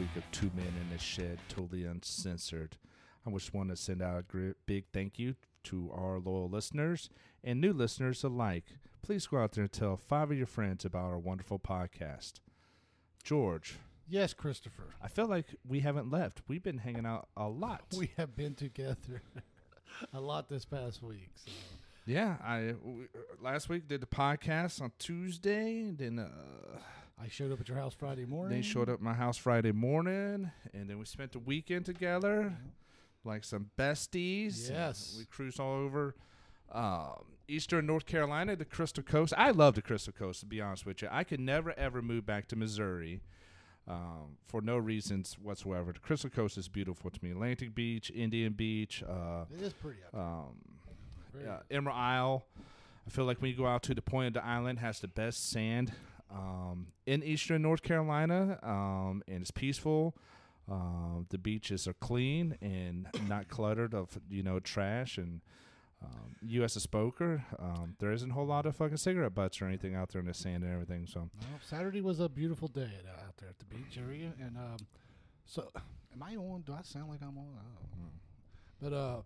week of Two Men in the Shed, totally uncensored. I just want to send out a big thank you to our loyal listeners and new listeners alike. Please go out there and tell five of your friends about our wonderful podcast. George, Yes, Christopher. I feel like we haven't left. We've been hanging out a lot. We have been together a lot this past week. So. yeah, I we, last week did the podcast on Tuesday, and then uh, I showed up at your house Friday morning. They showed up at my house Friday morning, and then we spent the weekend together, like some besties. Yes. we cruised all over um, Eastern North Carolina, the Crystal Coast. I love the Crystal Coast, to be honest with you. I could never ever move back to Missouri. Um, for no reasons whatsoever. The Crystal Coast is beautiful to me. Atlantic Beach, Indian Beach, uh, It is pretty um, Very uh, Emerald Isle. I feel like when you go out to the point of the island, has the best sand um, in eastern North Carolina, um, and it's peaceful. Um, the beaches are clean and not cluttered of you know trash. And um, you as a smoker, um, there isn't a whole lot of fucking cigarette butts or anything out there in the sand and everything. So Well, Saturday was a beautiful day at- out there at the beach area, and um, so am I on? Do I sound like I'm on? I don't know. But uh,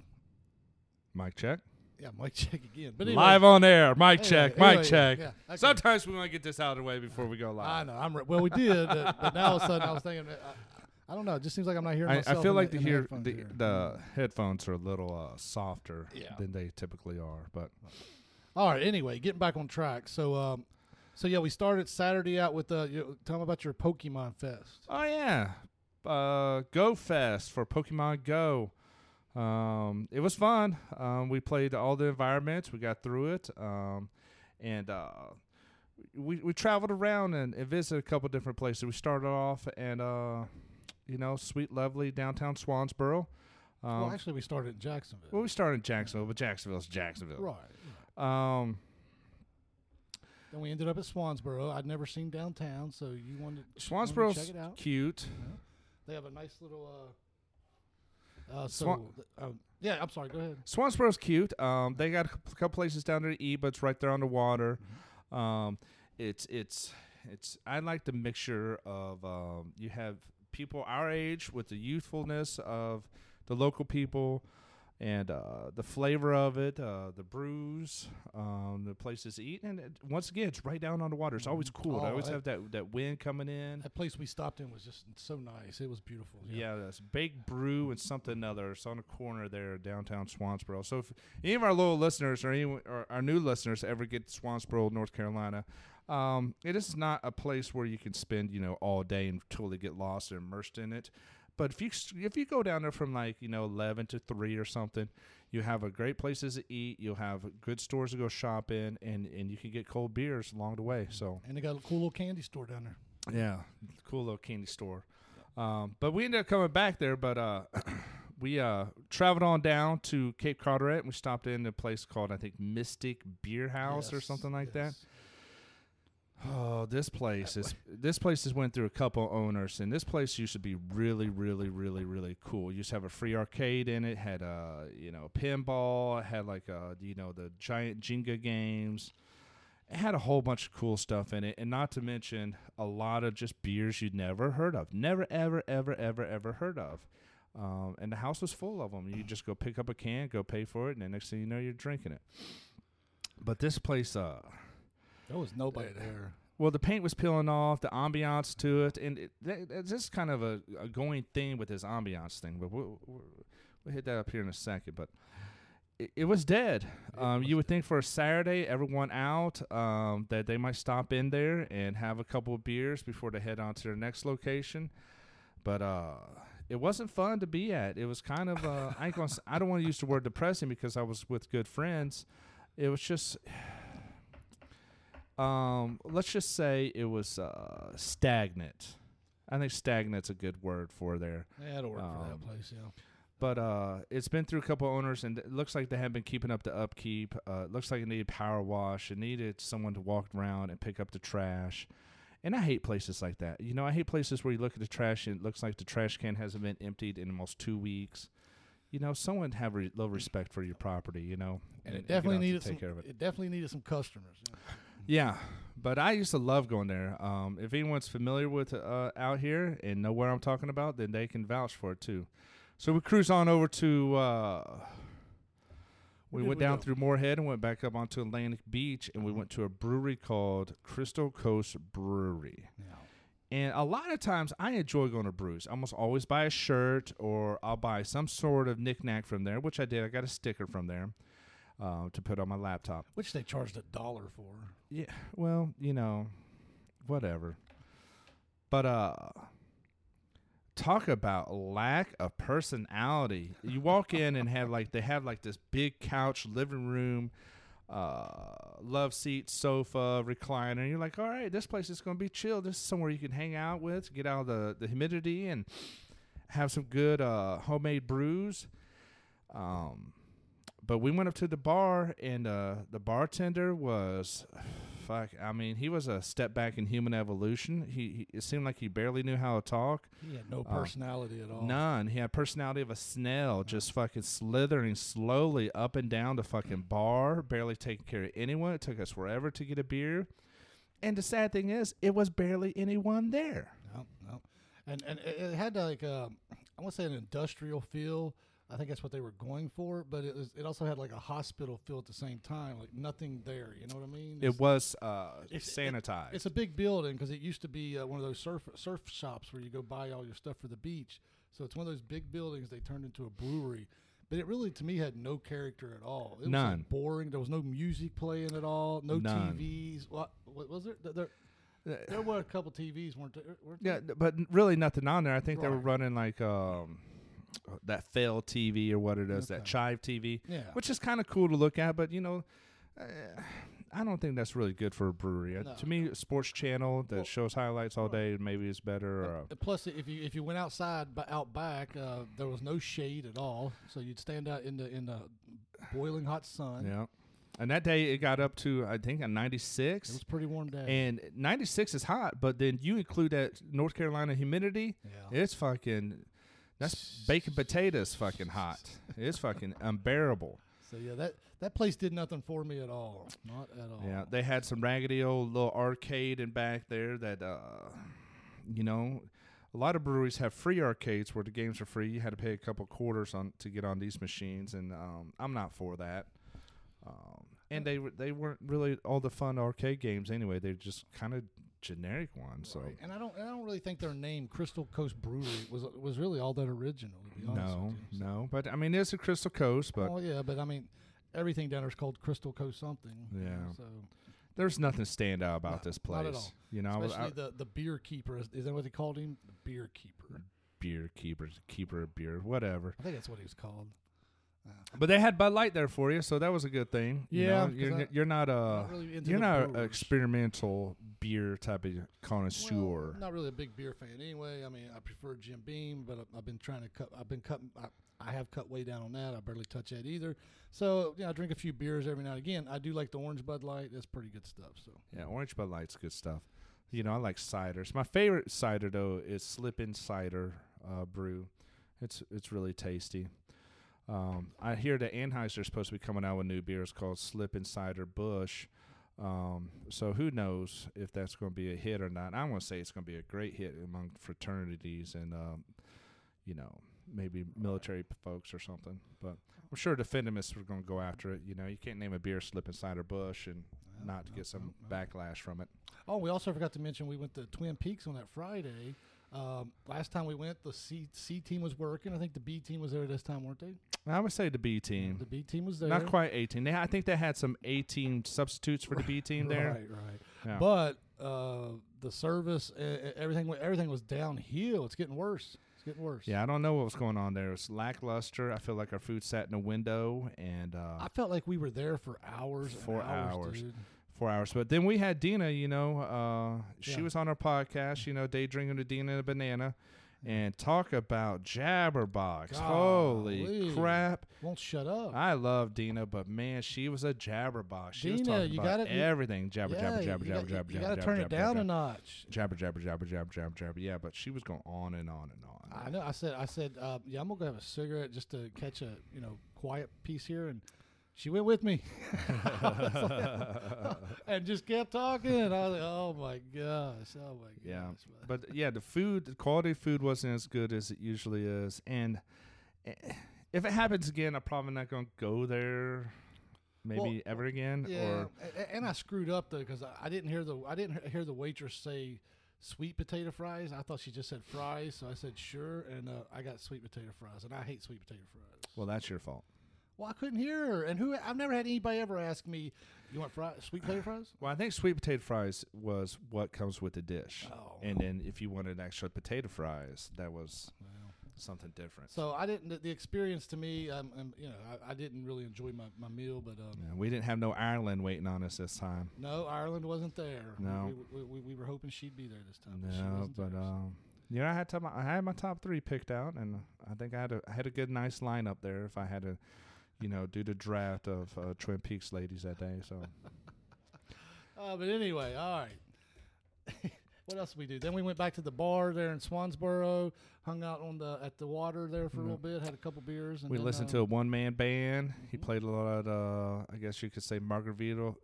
mic check. Yeah, mic check again. But anyway, live on air. Mic anyway, check. anyway, Mic check. Yeah, okay. Sometimes we want to get this out of the way before we go live. I know. I'm re- well. We did, uh, but now all of a sudden I was thinking. uh, I, I don't know. It just seems like I'm not hearing I, myself. I feel like the, the in hear headphones the, the headphones are a little uh, softer Yeah. than they typically are. But All right. Anyway, getting back on track. So, um, so yeah, we started Saturday out with uh, you, tell me about your Pokemon Fest. oh yeah, uh, Go Fest for Pokemon Go. Um, it was fun. Um, we played all the environments. We got through it. Um, and uh, we we traveled around and, and visited a couple different places. We started off and uh, you know, sweet, lovely downtown Swansboro. Um, well, actually, we started in Jacksonville. well, we started in Jacksonville, but Jacksonville's Jacksonville. right. Um, Then we ended up at Swansboro. I'd never seen downtown, so you wanted, wanted to check it out. cute. They have a nice little. Uh, uh, so, Swan- uh, yeah, I'm sorry. Go ahead. Swansboro's cute. Um, they got a couple- couple places down there to eat, but it's right there on the water. Um, it's it's it's. I like the mixture of um, you have people our age with the youthfulness of the local people. And uh, the flavor of it, uh, the brews, um, the places to eat, and it, once again, it's right down on the water. It's always cool. I Oh, always I- have that that wind coming in. That place we stopped in was just so nice. It was beautiful. Yeah, that's Bake Brew and something other. It's on the corner there, downtown Swansboro. So if any of our loyal listeners or any or our new listeners ever get to Swansboro, North Carolina, um, it is not a place where you can spend you know all day and totally get lost and immersed in it. But if you if you go down there from like you know eleven to three or something, you have a great places to eat. You'll have good stores to go shop in, and and you can get cold beers along the way. So And they got a cool little candy store down there. yeah, cool little candy store. Um, but we ended up coming back there, but uh, we uh, traveled on down to Cape Carteret and we stopped in a place called I think Mystic Beer House or something like that. Oh, this place is this place has went through a couple owners, and this place used to be really, really, really, really cool. It used to have a free arcade in it, had a you know pinball, had like a you know the giant Jenga games. It had a whole bunch of cool stuff in it, and not to mention a lot of just beers you'd never heard of, never, ever, ever, ever, ever heard of. Um, and the house was full of them. You just go pick up a can, go pay for it, and the next thing you know, you're drinking it. But this place, uh, There was nobody there. well, the paint was peeling off, the ambiance to it, and it, that, that's just kind of a, a going thing with this ambiance thing. But we'll, we'll, we'll hit that up here in a second. But it, it was dead. It Um, was you would think for a Saturday, everyone out, um, that they might stop in there and have a couple of beers before they head on to their next location. But uh, it wasn't fun to be at. It was kind of uh, I ain't gonna, s- I don't want to use the word depressing because I was with good friends. It was just um, let's just say it was uh, stagnant. I think stagnant's a good word for there. Yeah, it'll work for Um, that place. Yeah. But uh, it's been through a couple owners, and it looks like they haven't been keeping up the upkeep. Uh, it looks like it needed power wash. It needed someone to walk around and pick up the trash. And I hate places like that. You know, I hate places where you look at the trash and it looks like the trash can hasn't been emptied in almost two weeks. You know, someone have a little respect for your property. You know, And it definitely needed take some. care of it. It definitely needed some customers. yeah. Yeah, but I used to love going there. Um, if anyone's familiar with uh, out here and know where I'm talking about, then they can vouch for it too. So we cruise on over to. Uh, we went we down go? through Morehead and went back up onto Atlantic Beach, and we went to a brewery called Crystal Coast Brewery. Yeah. And a lot of times I enjoy going to brews. I almost always buy a shirt or I'll buy some sort of knickknack from there, which I did. I got a sticker from there uh, to put on my laptop. Which they charged a dollar for. Yeah, well, you know, whatever. But uh talk about lack of personality. You walk in and have like they have like this big couch, living room, uh love seat, sofa, recliner. And you're like, "All right, this place is going to be chill. This is somewhere you can hang out with, get out of the the humidity and have some good uh homemade brews." Um but we went up to the bar and uh the bartender was fuck i mean he was a step back in human evolution he, he it seemed like he barely knew how to talk He had no Uh, personality at all. none he had personality of a snail just fucking slithering slowly up and down the fucking bar barely taking care of anyone it took us forever to get a beer and the sad thing is it was barely anyone there No, no. And and it, it had like um, I want to say an industrial feel. I think that's what they were going for, but it was it also had like a hospital feel at the same time, like nothing there. You know what I mean? it was uh It's- it- sanitized It's a big building because it used to be uh, one of those surf surf shops where you go buy all your stuff for the beach. So it's one of those big buildings they turned into a brewery. But it really, to me, had no character at all. It was None. like boring. There was no music playing at all. No None. TVs. What, what was there? There, there were a couple TVs, weren't there? Weren't Yeah, there? th- but really nothing on there. I think they were running like um that fail TV or what it is, that Chive TV, Yeah. which is kind of cool to look at. But you know, uh, I don't think that's really good for a brewery. Uh, No, to me, a sports channel that Well- shows highlights all day maybe is better. Or, uh, Plus, if you if you went outside, out back, uh, there was no shade at all. So you'd stand out in the in the boiling hot sun. yeah, and that day it got up to I think a ninety It was a pretty warm day. And 96 is hot, but then you include that North Carolina humidity, yeah. it's fucking, that's baked potatoes fucking hot. It's fucking unbearable. So yeah, that that place did nothing for me at all. Not at all. Yeah, they had some raggedy old little arcade in back there that, uh, you know, a lot of breweries have free arcades where the games are free. You had to pay a couple quarters on to get on these machines, and um, I'm not for that. Um, and they they weren't really all the fun arcade games anyway. They're just kind of generic one. So Right. And I don't and I don't really think their name Crystal Coast Brewery was was really all that original. To be honest no, you. So- no, but I mean it's a Crystal Coast, but oh yeah, but I mean, everything down there is called Crystal Coast something. Yeah. So there's nothing stand out about No, this not at place. all. You know, especially I, the the beer keeper is, is that what they called him? The beer keeper. beer keeper, keeper of beer, whatever. I think that's what he was called. Uh, But they had Bud Light there for you, so that was a good thing. You Yeah, know, 'cause you're, I- you're not a not really into you're the not an brewers. experimental beer type of connoisseur. Well, I'm not really a big beer fan anyway. I mean, I prefer Jim Beam, but I- I've been trying to cut. I've been cutting. I, I have cut way down on that. I barely touch that either. So yeah, I drink a few beers every now and again. I do like the orange Bud Light. That's pretty good stuff. So yeah, orange Bud Light's good stuff. You know, I like ciders. My favorite cider though is Slip In Cider uh, Brew. It's it's really tasty. Um, I hear that Anheuser's supposed to be coming out with new beers called Slippin' Cider Bush. Um, so who knows if that's going to be a hit or not? I want to say it's going to be a great hit among fraternities and um, you know maybe military p- folks or something. But I'm sure the Defendimists are going to go after it. You know, you can't name a beer Slippin' Cider Bush and No, not no, get some no, no. backlash from it. Oh, we also forgot to mention we went to Twin Peaks on that Friday. Um, last time we went, the C C team was working. I think the B team was there this time, weren't they? I would say the B team. The B team was there. Not quite 18. They, I think they had some 18 substitutes for the B team there. Right, right. Yeah. But uh, the service, uh, everything, everything was downhill. It's getting worse. It's getting worse. Yeah, I don't know what was going on there. It was lackluster. I feel like our food sat in a window and uh, I felt like we were there for hours. and Four hours. hours. Four hours. But then we had Dina, you know, uh, she Yeah. was on our podcast, you know, day drinking with Dina and a banana. And talk about jabberbox. Holy crap. Won't shut up. I love Dina, but man, she was a jabberbox. She was Dina, talking you about gotta- everything. Jabber, yeah, jabber, you jabber, jabber, jabber, You got to jabber, turn it down jabber. a notch. jabber, jabber, jabber, jabber, jabber, jabber. Yeah, but she was going on and on and on. I know. I said. I said. Uh, yeah, I'm gonna go have a cigarette just to catch a you know quiet piece here, and she went with me. and and just kept talking. And I was like, oh my gosh, oh my gosh. Yeah. But yeah, the food, the quality of food wasn't as good as it usually is. And eh, if it happens again, I'm probably not going to go there maybe Well, ever again. Yeah, Or and I screwed up though because I, I didn't hear the I didn't hear the waitress say sweet potato fries. I thought she just said fries, so I said sure, and uh, I got sweet potato fries, and I hate sweet potato fries. well, that's your fault. Well, I couldn't hear her, and who I've never had anybody ever ask me, "You want fries, sweet potato fries?" Well, I think sweet potato fries was what comes with the dish. Oh. And then if you wanted extra potato fries, that was something different. So I didn't. The, experience to me, um, um, you know, I, I didn't really enjoy my, my meal, but um, Yeah, we didn't have no Ireland waiting on us this time. no, Ireland wasn't there. No. we, we, we, we were hoping she'd be there this time. No, wasn't but there, so- um, yeah, I had to, I had my top three picked out, and I think I had a I had a good nice lineup there. If I had to, you know, do the draft of uh, Twin Peaks ladies that day, so Uh, but anyway, all right. what else did we do? Then we went back to the bar there in Swansboro, hung out on the at the water there for a little bit, had a couple beers, and we then, listened uh, to a one man band. He Mhm. played a lot of, uh, I guess you could say Margaritaville,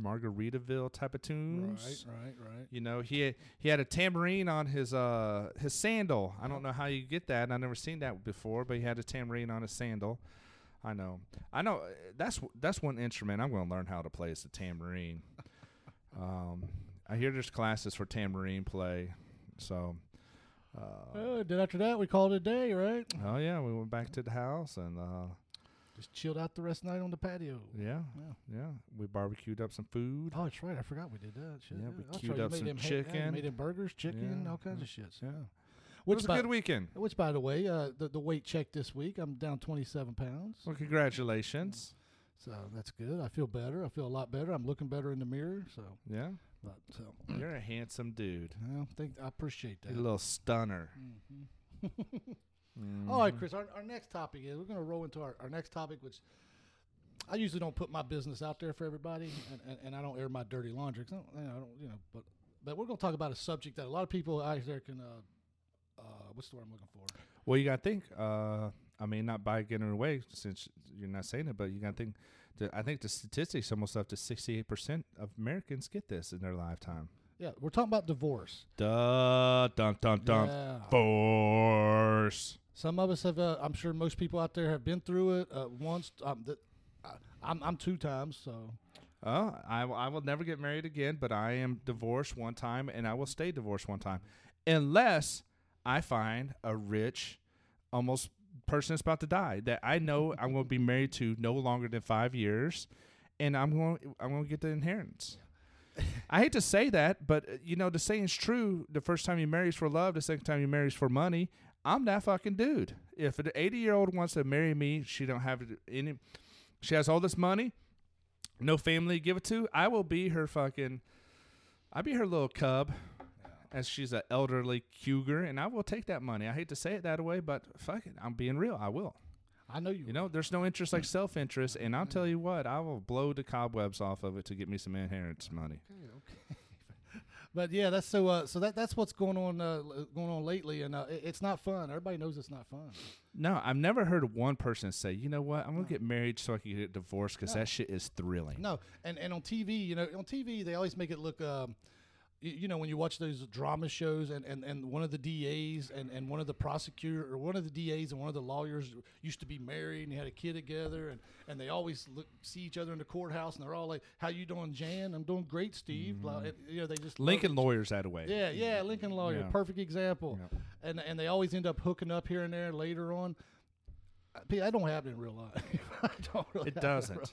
Margaritaville type of tunes. Right, right, right. You know, he had, he had a tambourine on his uh his sandal. I don't know how you get that. I never seen that before, but he had a tambourine on his sandal. I know. I know. uh, That's that's one instrument I'm going to learn how to play is the tambourine. um, I hear there's classes for tambourine play. So, uh, Uh, then after that, we called it a day, right? oh yeah, we went back to the house and uh, Just chilled out the rest of the night on the patio. yeah, Yeah. yeah, we barbecued up some food. Oh, that's right. I forgot we did that. Shit, Yeah, yeah, we queued right. Up some ha- yeah, chicken. made them burgers, chicken, Yeah, all kinds yeah, of shit. yeah. Yeah. it Which was a by, good weekend. which, by the way, uh, the, the weight check this week, I'm down 27 pounds. Well, congratulations. So that's good. I feel better. I feel a lot better. I'm looking better in the mirror. So, Yeah, but so you're a handsome dude. I think I appreciate that. You're a little stunner. All right. Chris. Our, our next topic is we're going to roll into our, our next topic, which I usually don't put my business out there for everybody, and, and, and I don't air my dirty laundry. 'cause I don't, you know, I don't, you know, but but we're going to talk about a subject that a lot of people out there can. Uh, what's the word I'm looking for? Well, you got to think. Uh, I mean, not by getting away since you're not saying it, but you got to think. That I think the statistics almost up to 68% of Americans get this in their lifetime. Yeah, we're talking about divorce. Duh, dun, dun, dun. Yeah. Force. Some of us have. Uh, I'm sure most people out there have been through it uh, once. Um, th- I'm I'm two times, so Oh, I, I will never get married again, but I am divorced one time and I will stay divorced one time. Unless I find a rich, almost person that's about to die that I know I'm going to be married to no longer than five years and I'm going, I'm going to get the inheritance. I hate to say that, but uh, you know, the saying's true. The first time you marry is for love, the second time you marry is for money. I'm that fucking dude. If an 80 year old wants to marry me, she don't have any, she has all this money no family to give it to, I will be her fucking. I'll be her little cub, as she's an elderly cougar, and I will take that money. I hate to say it that way, but fuck it, I'm being real. I will. I know you. You know, there's no interest like self interest, and I'll tell you what, I will blow the cobwebs off of it to get me some inheritance money. Okay, okay. but yeah, that's so. Uh, so that that's what's going on uh, going on lately, and uh, it, it's not fun. Everybody knows it's not fun. No, I've never heard one person say, you know what, I'm gonna get married so I can get divorced because No. that shit is thrilling. No, and and on TV, you know, on TV they always make it look. Um, you, know, when you watch those drama shows, and, and, and one of the DAs and, and one of the prosecutor or one of the DAs and one of the lawyers used to be married and they had a kid together, and, and they always look see each other in the courthouse, and they're all like, "How you doing, Jan? I'm doing great, Steve." Mm-hmm. And, you know, they just Lincoln lawyers that way. Yeah, yeah, Lincoln lawyer, Yeah. perfect example. Yeah. And and they always end up hooking up here and there later on. That don't happen in real life. I don't really It doesn't.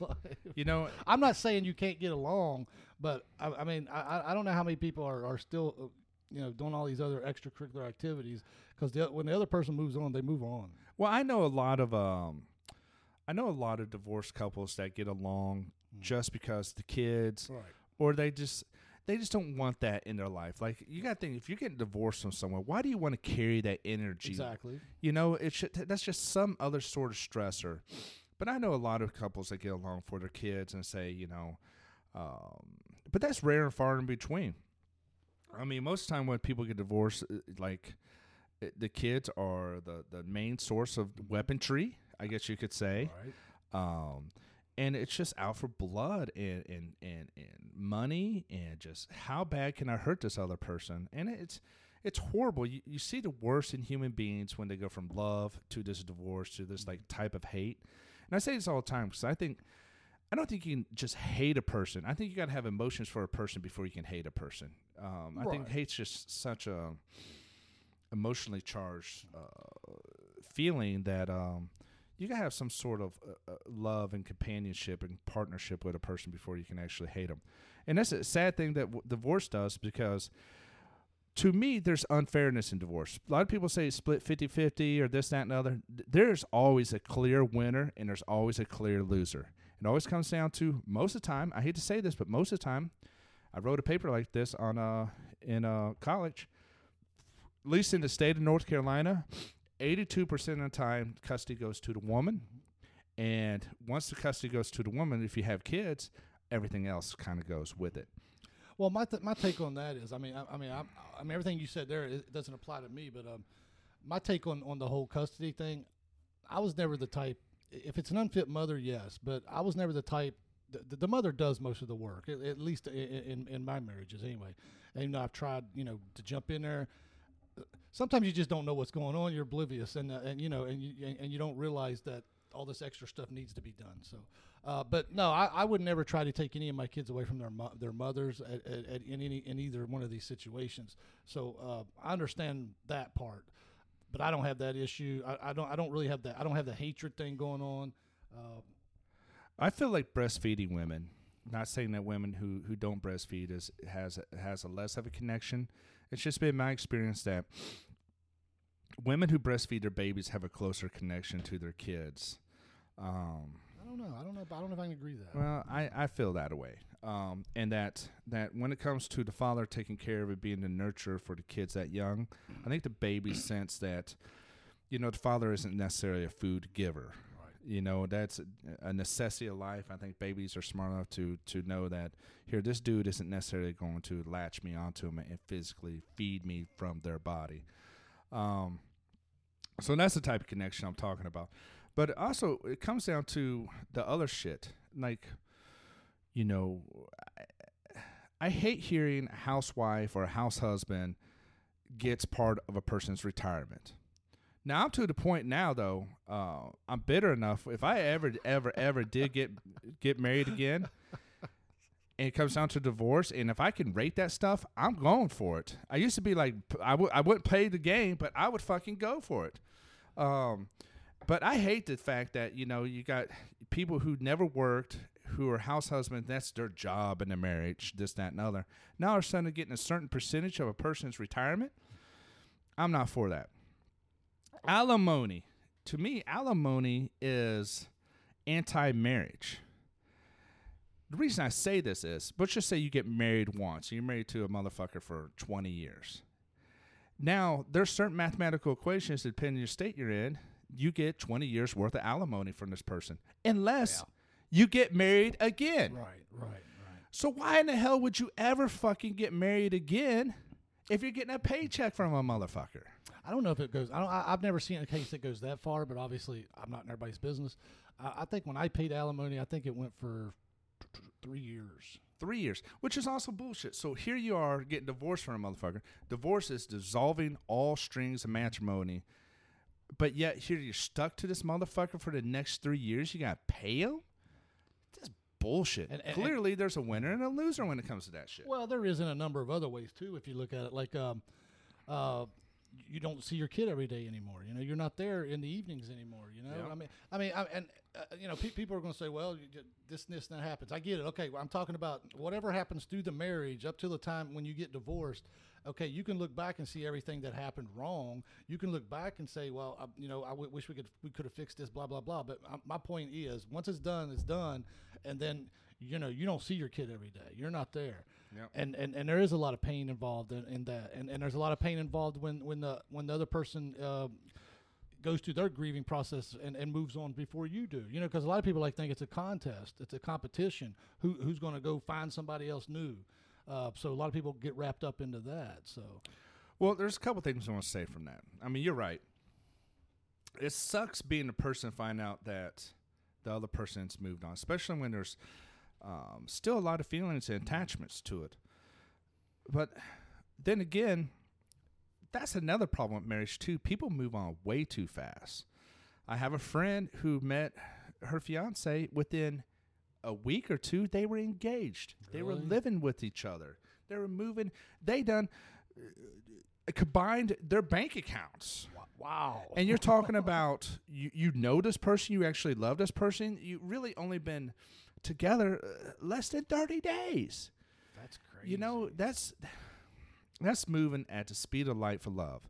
You know, I'm not saying you can't get along, but I, I mean, I, I- don't know how many people are, are still, uh, you know, doing all these other extracurricular activities because when the other person moves on, they move on. Well, I know a lot of um, I know a lot of divorced couples that get along just because the kids, Right. or they just they just don't want that in their life. Like you got to think, if you're getting divorced from someone, why do you want to carry that energy? Exactly. You know, it should that's just some other sort of stressor. But I know a lot of couples that get along for their kids and say, you know, um, but that's rare and far in between. I mean, most of the time when people get divorced, uh, like the kids are the the main source of weaponry. I guess you could say. Right. Um, and it's just out for blood and and and, and money and just how bad can I hurt this other person? And it's it's horrible. You, you see the worst in human beings when they go from love to this divorce to this like type of hate. And I say this all the time because I think I don't think you can just hate a person. I think you got to have emotions for a person before you can hate a person. Um, I think hate's just such a emotionally charged uh, feeling that um, you gotta have some sort of uh, uh, love and companionship and partnership with a person before you can actually hate them. And that's a sad thing that w- divorce does because to me, there's unfairness in divorce. A lot of people say split 50 50 or this, that, and the other. There's always a clear winner and there's always a clear loser. It always comes down to most of the time, I hate to say this, but most of the time, I wrote a paper like this on uh, in uh, college. At least in the state of North Carolina, 82% of the time, custody goes to the woman. And once the custody goes to the woman, if you have kids, everything else kind of goes with it. Well, my th- my take on that is, I mean, I, I mean, I, I mean, everything you said there it doesn't apply to me, but um, my take on on the whole custody thing, I was never the type. If it's an unfit mother, yes, but I was never the type. The, the mother does most of the work, at, at least i- i- in in my marriages, anyway. And you know, I've tried, you know, to jump in there. Sometimes you just don't know what's going on. You're oblivious, and uh, and you know, and you and you don't realize that all this extra stuff needs to be done. So, uh, but no, I, I would never try to take any of my kids away from their mo- their mothers at, at, at, in any in either one of these situations. So uh, I understand that part, but I don't have that issue. I, I don't I don't really have that. I don't have the hatred thing going on. Uh, I feel like breastfeeding women. Not saying that women who, who don't breastfeed is has a, has a less of a connection. It's just been my experience that women who breastfeed their babies have a closer connection to their kids. Um, I don't know. I don't know. If, I don't know if I can agree with that. well, I, I feel that way, um, and that that when it comes to the father taking care of it, being the nurturer for the kids that young, I think the baby sense that, you know, the father isn't necessarily a food giver. You know, that's a- a necessity of life. I think babies are smart enough to to know that here, this dude isn't necessarily going to latch me onto him and physically feed me from their body. Um, so that's the type of connection I'm talking about. But also, it comes down to the other shit. Like, you know, I, I hate hearing a housewife or a house husband gets part of a person's retirement. Now I'm to the point now though. Uh, I'm bitter enough. If I ever, ever, ever did get get married again, and it comes down to divorce, and if I can rate that stuff, I'm going for it. I used to be like, I w- I wouldn't play the game, but I would fucking go for it. Um, but I hate the fact that you know you got people who never worked, who are house husbands. That's their job in a marriage. This, that, and other. Now are suddenly getting a certain percentage of a person's retirement. I'm not for that. Alimony. To me, alimony is anti-marriage. The reason I say this is, let's just say you get married once. You're married to a motherfucker for 20 years. Now, there's certain mathematical equations depending on your state you're in, you get 20 years worth of alimony from this person. Unless you get married again. Right, right, right. So why in the hell would you ever fucking get married again if you're getting a paycheck from a motherfucker? I don't know if it goes. I don't. I, I've never seen a case that goes that far, but obviously, I'm not in everybody's business. I, I think when I paid alimony, I think it went for t- t- three years. Three years, which is also bullshit. So here you are getting divorced from a motherfucker. Divorce is dissolving all strings of matrimony, but yet here you're stuck to this motherfucker for the next three years. You gotta pay him. Bullshit. And- and- Clearly, there's a winner and a loser when it comes to that shit. Well, there is in a number of other ways too. If you look at it, like um, uh, you don't see your kid every day anymore. You know, you're not there in the evenings anymore. You know, Yeah. I mean, I mean, I, and uh, you know, pe- people are going to say, well, you, this, and this, and that happens. I get it. Okay, well, I'm talking about whatever happens through the marriage up to the time when you get divorced. Okay, you can look back and see everything that happened wrong. You can look back and say, well, I, you know, I w- wish we could we could have fixed this, blah blah blah. But uh, my point is, once it's done, it's done, and then you know you don't see your kid every day. You're not there Yep. and, and and there is a lot of pain involved in, in that and, and there's a lot of pain involved when when the when the other person uh, goes through their grieving process and, and moves on before you do you know because a lot of people like think it's a contest it's a competition who who's going to go find somebody else new uh, so a lot of people get wrapped up into that so Well, there's a couple things I want to say from that. I mean, you're right. It sucks being a person to find out that the other person's moved on, especially when there's um, still a lot of feelings and attachments to it. But then again, that's another problem with marriage too. People move on way too fast. I have a friend who met her fiance within a week or two. They were engaged. They were living with each other. They were moving. They done uh, combined their bank accounts. Wow. And you're talking about you, you know this person, you actually love this person. You really only been together uh, less than 30 days. That's crazy. You know, that's that's moving at the speed of light for love.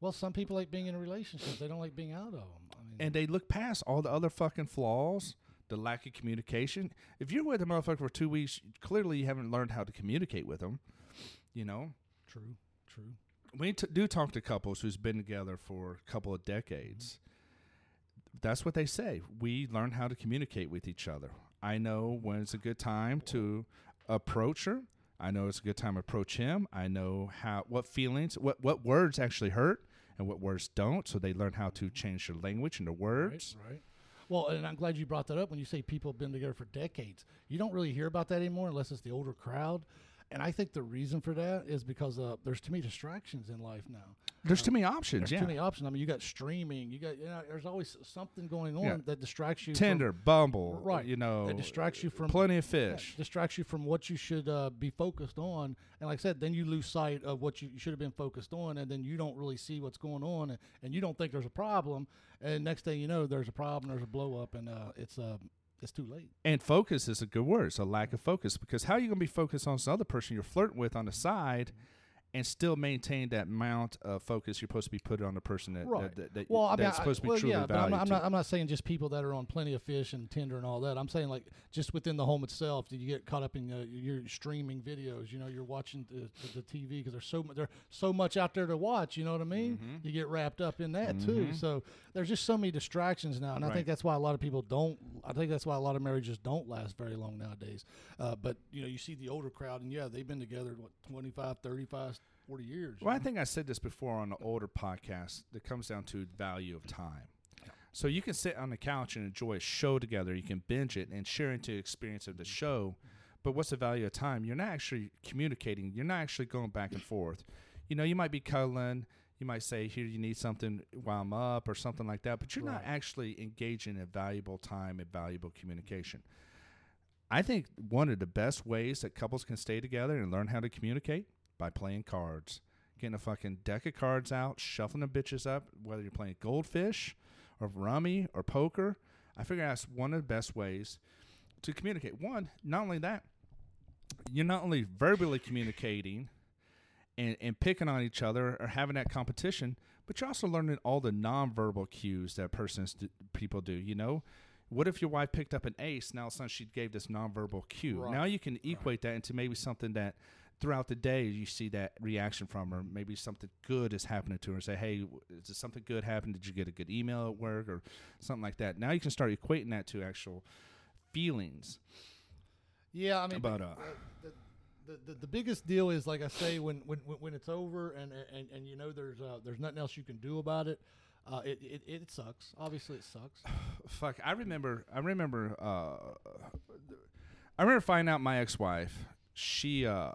well, some people like being in a relationship. They don't like being out of them. I mean, And they look past all the other fucking flaws, the lack of communication. If you're with a motherfucker for 2 weeks, clearly you haven't learned how to communicate with them, you know? true, true. we t- do talk to couples who's been together for a couple of decades. That's what they say. We learn how to communicate with each other. I know when it's a good time to approach her. I know it's a good time to approach him. I know how what feelings, what what words actually hurt and what words don't. So they learn how to change their language and their words. Right, right. Well, and I'm glad you brought that up. When you say people have been together for decades, you don't really hear about that anymore unless it's the older crowd. And I think the reason for that is because uh, there's too many distractions in life now. There's too many options. There's yeah, too many options. I mean, you got streaming. You got you know, there's always something going on Yeah. that distracts you. Tinder, Bumble, right. You know, That distracts you from plenty of yeah, fish. distracts you from what you should uh, be focused on. And like I said, then you lose sight of what you should have been focused on, and then you don't really see what's going on, and, and you don't think there's a problem. And next thing you know, there's a problem. There's a blow up, and uh, it's uh, it's too late. And focus is a good word. It's a lack of focus because how are you going to be focused on some other person you're flirting with on the side and still maintain that amount of focus you're supposed to be putting on the person that, Right. that, that, that Well, I mean, that's I- supposed to be well, truly yeah, but I'm not, I'm not. I'm not saying just people that are on Plenty of Fish and Tinder and all that. I'm saying like just within the home itself. do you get caught up in uh, your streaming videos? You know, you're watching the, the, the TV because there's so there's so much out there to watch. You know what I mean? Mm-hmm. You get wrapped up in that too. So there's just so many distractions now, and I think that's why a lot of people don't. I think that's why a lot of marriages don't last very long nowadays. Uh, but you know, you see the older crowd, and yeah, they've been together what 25, 35, 40 years. you Well, I think I said this before on an older podcast. That comes down to value of time. So you can sit on the couch and enjoy a show together. You can binge it and share into the experience of the mm-hmm. show. But what's the value of time? You're not actually communicating. You're not actually going back and forth. You know, you might be cuddling. You might say, "Here, you need something while I'm up," or something like that. But you're not actually engaging in valuable time and valuable communication. I think one of the best ways that couples can stay together and learn how to communicate by playing cards. Getting a fucking deck of cards out, shuffling the bitches up, whether you're playing goldfish or rummy or poker. I figure that's one of the best ways to communicate. One, not only that, you're not only verbally communicating and, and picking on each other or having that competition, but you're also learning all the nonverbal cues that persons do, people do. You know, what if your wife picked up an ace? Now, all of a sudden, she gave this nonverbal cue. Right. Now you can equate that into maybe something that throughout the day you see that reaction from her. Maybe something good is happening to her. Say, hey, is something good happened? Did you get a good email at work or something like that? Now you can start equating that to actual feelings Yeah, I mean, about uh. the, the, the, the biggest deal is like I say when when, when- when it's over and, and, and you know there's uh, there's nothing else you can do about it. Uh, it, it it sucks. Obviously, it sucks. fuck i remember i remember uh i remember finding out my ex-wife she uh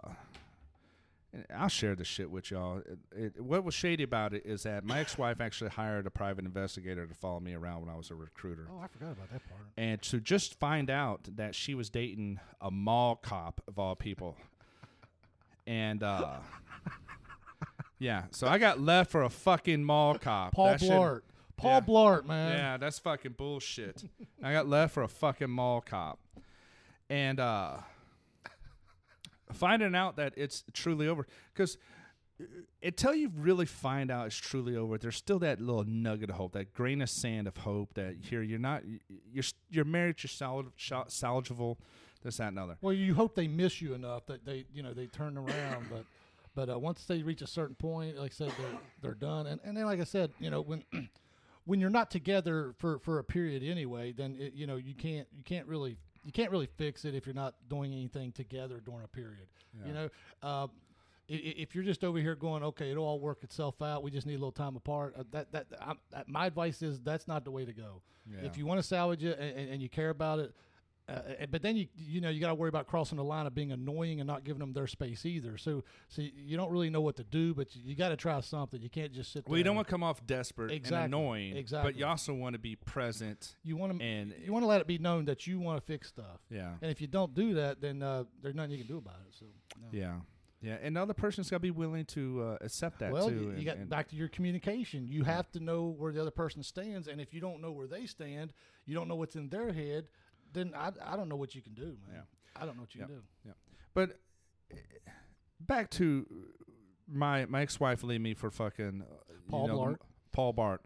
I'll share this shit with y'all. It, it, what was shady about it is that my ex-wife actually hired a private investigator to follow me around when I was a recruiter, Oh, I forgot about that part. and to just find out that she was dating a mall cop of all people, and uh, yeah, so I got left for a fucking mall cop. Paul That shit- Blart. Paul yeah. Blart, man. yeah, that's fucking bullshit. I got left for a fucking mall cop. And uh finding out that it's truly over cuz until you really find out it's truly over, there's still that little nugget of hope, that grain of sand of hope that here you're not you're your marriage is salv- salvageable, this that and other. Well, you hope they miss you enough that they you know they turn around, but but uh, once they reach a certain point, like I said, they're they're done. And and then like I said, you know when. When you're not together for, for a period anyway, then it, you know you can't you can't really you can't really fix it if you're not doing anything together during a period. You know, uh, if you're just over here going, okay, it'll all work itself out. We just need a little time apart. Uh, that that that my advice is that's not the way to go. If you want to salvage it and, and you care about it, uh, but then you you know you got to worry about crossing the line of being annoying and not giving them their space either. So so you don't really know what to do, but you, you got to try something. You can't just sit. well, you don't want to come off desperate Exactly, and annoying, exactly. but you also want to be present you want to and you want to let it be known that you want to fix stuff. yeah, And if you don't do that, then uh, there's nothing you can do about it. So no. yeah, yeah, and the other person's got to be willing to uh, accept that well, too. you, you and- got and- back to your communication. You have to know where the other person stands, and if you don't know where they stand, you don't know what's in their head. Then I, I don't know what you can do, man. Yeah. I don't know what you can do. Yeah. But uh, back to my my ex wife leave me for fucking uh, you Paul know, the- Paul Blart.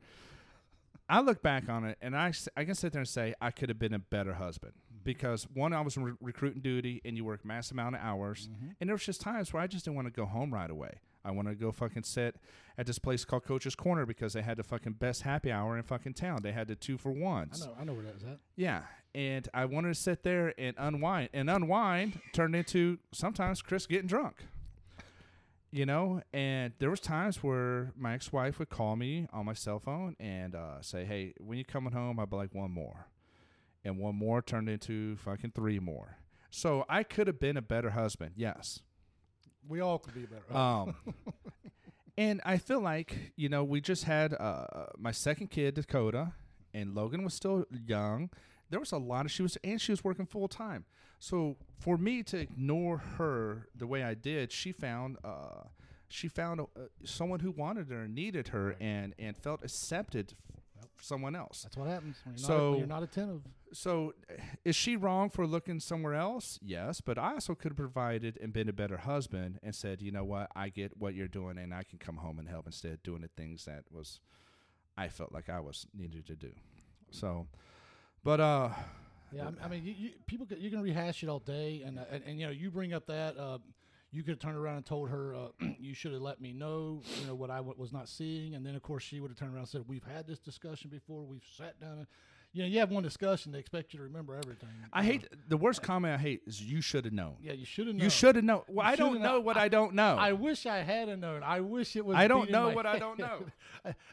I look back on it and I, I can sit there and say I could have been a better husband because one I was re- recruiting duty and you work mass amount of hours and there was just times where I just didn't want to go home right away. I want to go fucking sit at this place called Coach's Corner because they had the fucking best happy hour in fucking town. They had the two for I know. I know where that is at. Yeah, and I wanted to sit there and unwind, and unwind turned into sometimes Chris getting drunk. You know, and there was times where my ex-wife would call me on my cell phone and uh, say, "Hey, when you coming home?" I'd be like, "One more," and one more turned into fucking three more. So I could have been a better husband, yes. We all could be better. Um, and I feel like you know we just had uh, my second kid, Dakota, and Logan was still young. There was a lot of she was and she was working full time. So for me to ignore her the way I did, she found uh, she found uh, someone who wanted her and needed her and and felt accepted f- someone else. That's what happens when you're, not, So- when you're not attentive. So, uh, is she wrong for looking somewhere else? Yes, but I also could have provided and been a better husband and said, you know what, I get what you're doing, and I can come home and help instead of doing the things that was I felt like I was needed to do. So, but uh, Yeah, I, I mean, you, you, people you can rehash it all day, and, uh, and and you know, you bring up that uh, you could have turned around and told her uh, you should have let me know, you know, what I w- was not seeing, and then of course she would have turned around and said, "We've had this discussion before. We've sat down." And, you know, you have one discussion, they expect you to remember everything. I hate the worst comment I hate is you should have known. Yeah, you should have. known. You should have known. Well, You I don't know what I, don't know. I wish I had a known. I wish it was. I don't know what I don't know.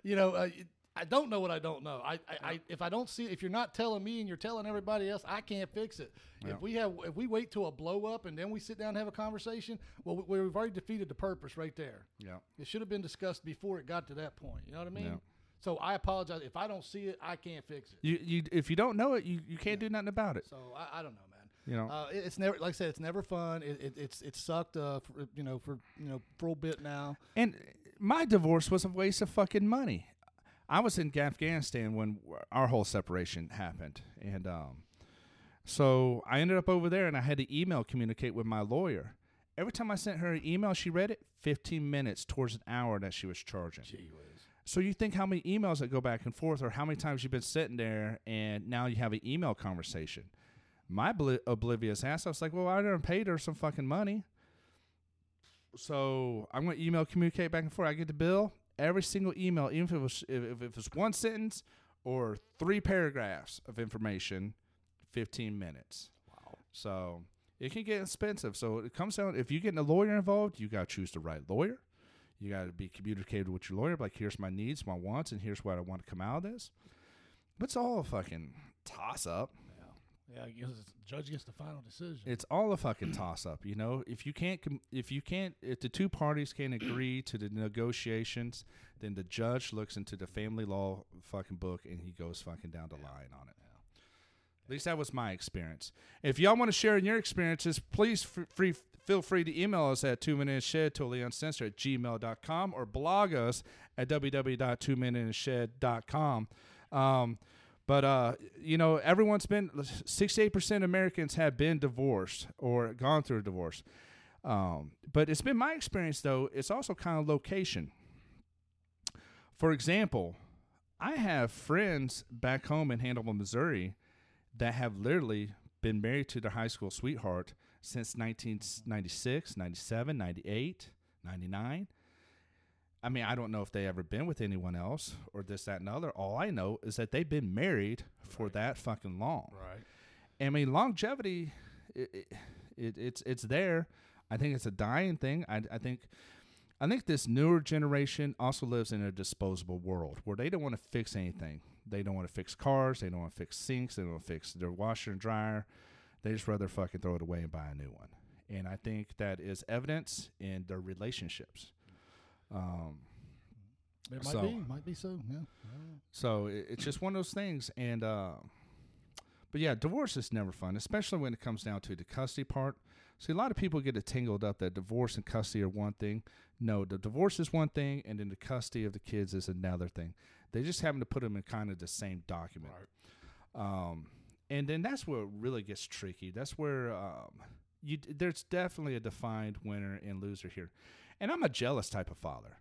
you know, uh, I don't know what I don't know. I, I, I, if I don't see, if you're not telling me and you're telling everybody else, I can't fix it. Yeah. If we have, if we wait till a blow up and then we sit down and have a conversation, well, we, we've already defeated the purpose right there. yeah. It should have been discussed before it got to that point. You know what I mean? Yeah. So I apologize if I don't see it. I can't fix it. You, you, if you don't know it, you, you can't do nothing about it. So I, I don't know, man. You know. Uh, it- it's never like I said. It's never fun. It, it, it's it sucked. Uh, for, you know, for you know, for a bit now. And my divorce was a waste of fucking money. I was in Afghanistan when our whole separation happened, and um, so I ended up over there, and I had to email communicate with my lawyer. Every time I sent her an email, she read it. Fifteen minutes towards an hour that she was charging. Gee whiz. So you think how many emails that go back and forth, or how many times you've been sitting there, and now you have an email conversation. My bli- oblivious ass, I was like, well, I done paid her some fucking money. So I'm going to email communicate back and forth. I get the bill. Every single email, even if it was if, if it was one sentence or three paragraphs of information, 15 minutes. Wow. So it can get expensive. So it comes down if you're getting a lawyer involved, you got to choose the right lawyer. You got to be communicated with your lawyer. Like, here's my needs, my wants, and here's what I want to come out of this. But it's all a fucking toss up. Yeah, I guess it's, the judge gets the final decision. It's all a fucking toss up. You know, if you can't, com- if you can't, if the two parties can't agree to the negotiations, then the judge looks into the family law fucking book and he goes fucking down the line on it. At least that was my experience. If y'all want to share in your experiences, please f- free, feel free to email us at two men in a shed totally uncensored at gmail.com or blog us at www.twomeninashed.com. Um, but uh, you know, everyone's been sixty-eight percent of Americans have been divorced or gone through a divorce. Um, but it's been my experience though. It's also kind of location. For example, I have friends back home in Hannibal, Missouri, that have literally been married to their high school sweetheart since 1996, 97, 98, 99. I mean, I don't know if they ever been with anyone else or this, that, and the other. All I know is that they've been married for that fucking long. right. I mean, longevity, it, it, it, it's it's there. I think it's a dying thing. I, I think I think this newer generation also lives in a disposable world where they don't want to fix anything. They don't want to fix cars. They don't want to fix sinks. They don't want to fix their washer and dryer. They just rather fucking throw it away and buy a new one. And I think that is evidence in their relationships. Um, It might So- be, might be so. Yeah. so it, it's just one of those things. And uh, but yeah, divorce is never fun, especially when it comes down to the custody part. See, a lot of people get it tangled up that divorce and custody are one thing. No, the divorce is one thing, and then the custody of the kids is another thing. They just happen to put them in kind of the same document. Um, and then that's where it really gets tricky. That's where um, you there's definitely a defined winner and loser here. And I'm a jealous type of father.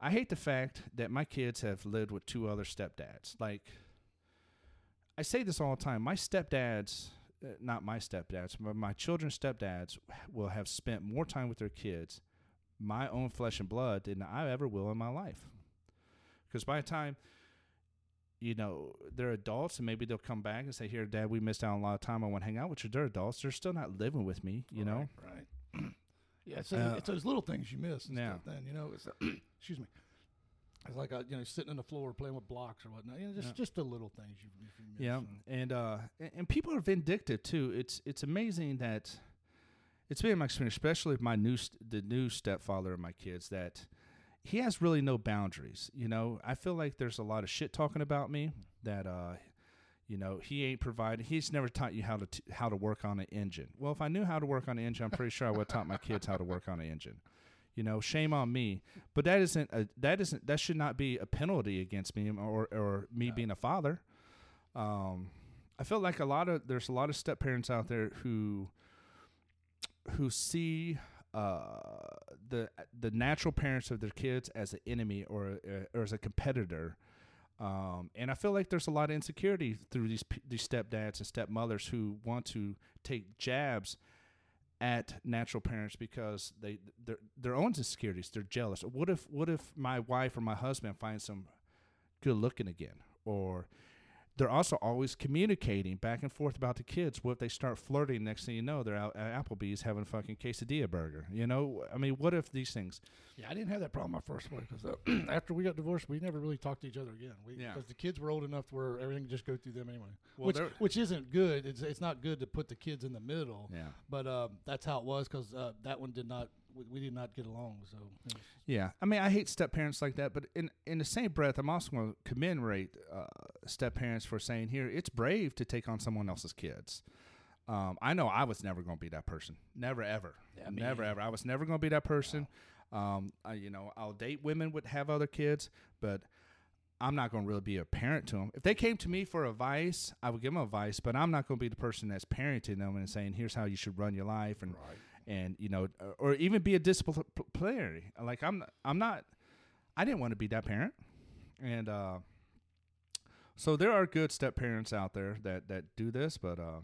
I hate the fact that my kids have lived with two other stepdads. Like, I say this all the time. My stepdads, uh, not my stepdads, but my children's stepdads will have spent more time with their kids, my own flesh and blood, than I ever will in my life. Because by the time, you know, they're adults and maybe they'll come back and say, Here, Dad, we missed out on a lot of time. I want to hang out with you. They're adults. They're still not living with me, you know? Right. Yeah, it's, Uh, it's those little things you miss. And yeah. Stuff then you know, it's excuse me. It's like uh, you know sitting on the floor playing with blocks or whatnot. You know, just Yeah. just the little things you, you miss. Yeah, and- and uh, and, people are vindictive too. It's it's amazing that it's been my experience, especially with my new the new stepfather of my kids, that he has really no boundaries. You know, I feel like there's a lot of shit talking about me that uh, you know, he ain't provided. He's never taught you how to t- how to work on an engine. Well, if I knew how to work on an engine, I'm pretty sure I would have taught my kids how to work on an engine. You know, shame on me. But that isn't a, that isn't that should not be a penalty against me or or me being a father. Um, I feel like a lot of there's a lot of step parents out there who who see uh, the the natural parents of their kids as an enemy or or as a competitor. Um, and I feel like there's a lot of insecurity through these these stepdads and stepmothers who want to take jabs at natural parents because they their their own insecurities. They're jealous. What if what if my wife or my husband finds some good looking again? Or they're also always communicating back and forth about the kids. What if they start flirting? Next thing you know, they're out at Applebee's having a fucking quesadilla burger. You know, I mean, what if these things? Yeah, I didn't have that problem my first wife because uh, after we got divorced, we never really talked to each other again. We, Yeah. Because the kids were old enough where everything just go through them anyway. Well, which which isn't good. It's it's not good to put the kids in the middle. Yeah. But uh, that's how it was because uh, that one did not. We, we did not get along. So Yeah, I mean, I hate step parents like that, but in in the same breath, I'm also going to commemorate uh, step parents for saying here it's brave to take on someone else's kids. Um, I know I was never going to be that person, never ever, Yeah, never ever. I was never going to be that person. Um, I, you know, I'll date women would have other kids, but I'm not going to really be a parent to them. If they came to me for advice, I would give them advice, but I'm not going to be the person that's parenting them and saying, "Here's how you should run your life," and and you know, uh, or even be a disciplinary. Like I'm, I'm not. I didn't want to be that parent, and uh, so there are good step parents out there that that do this, but uh,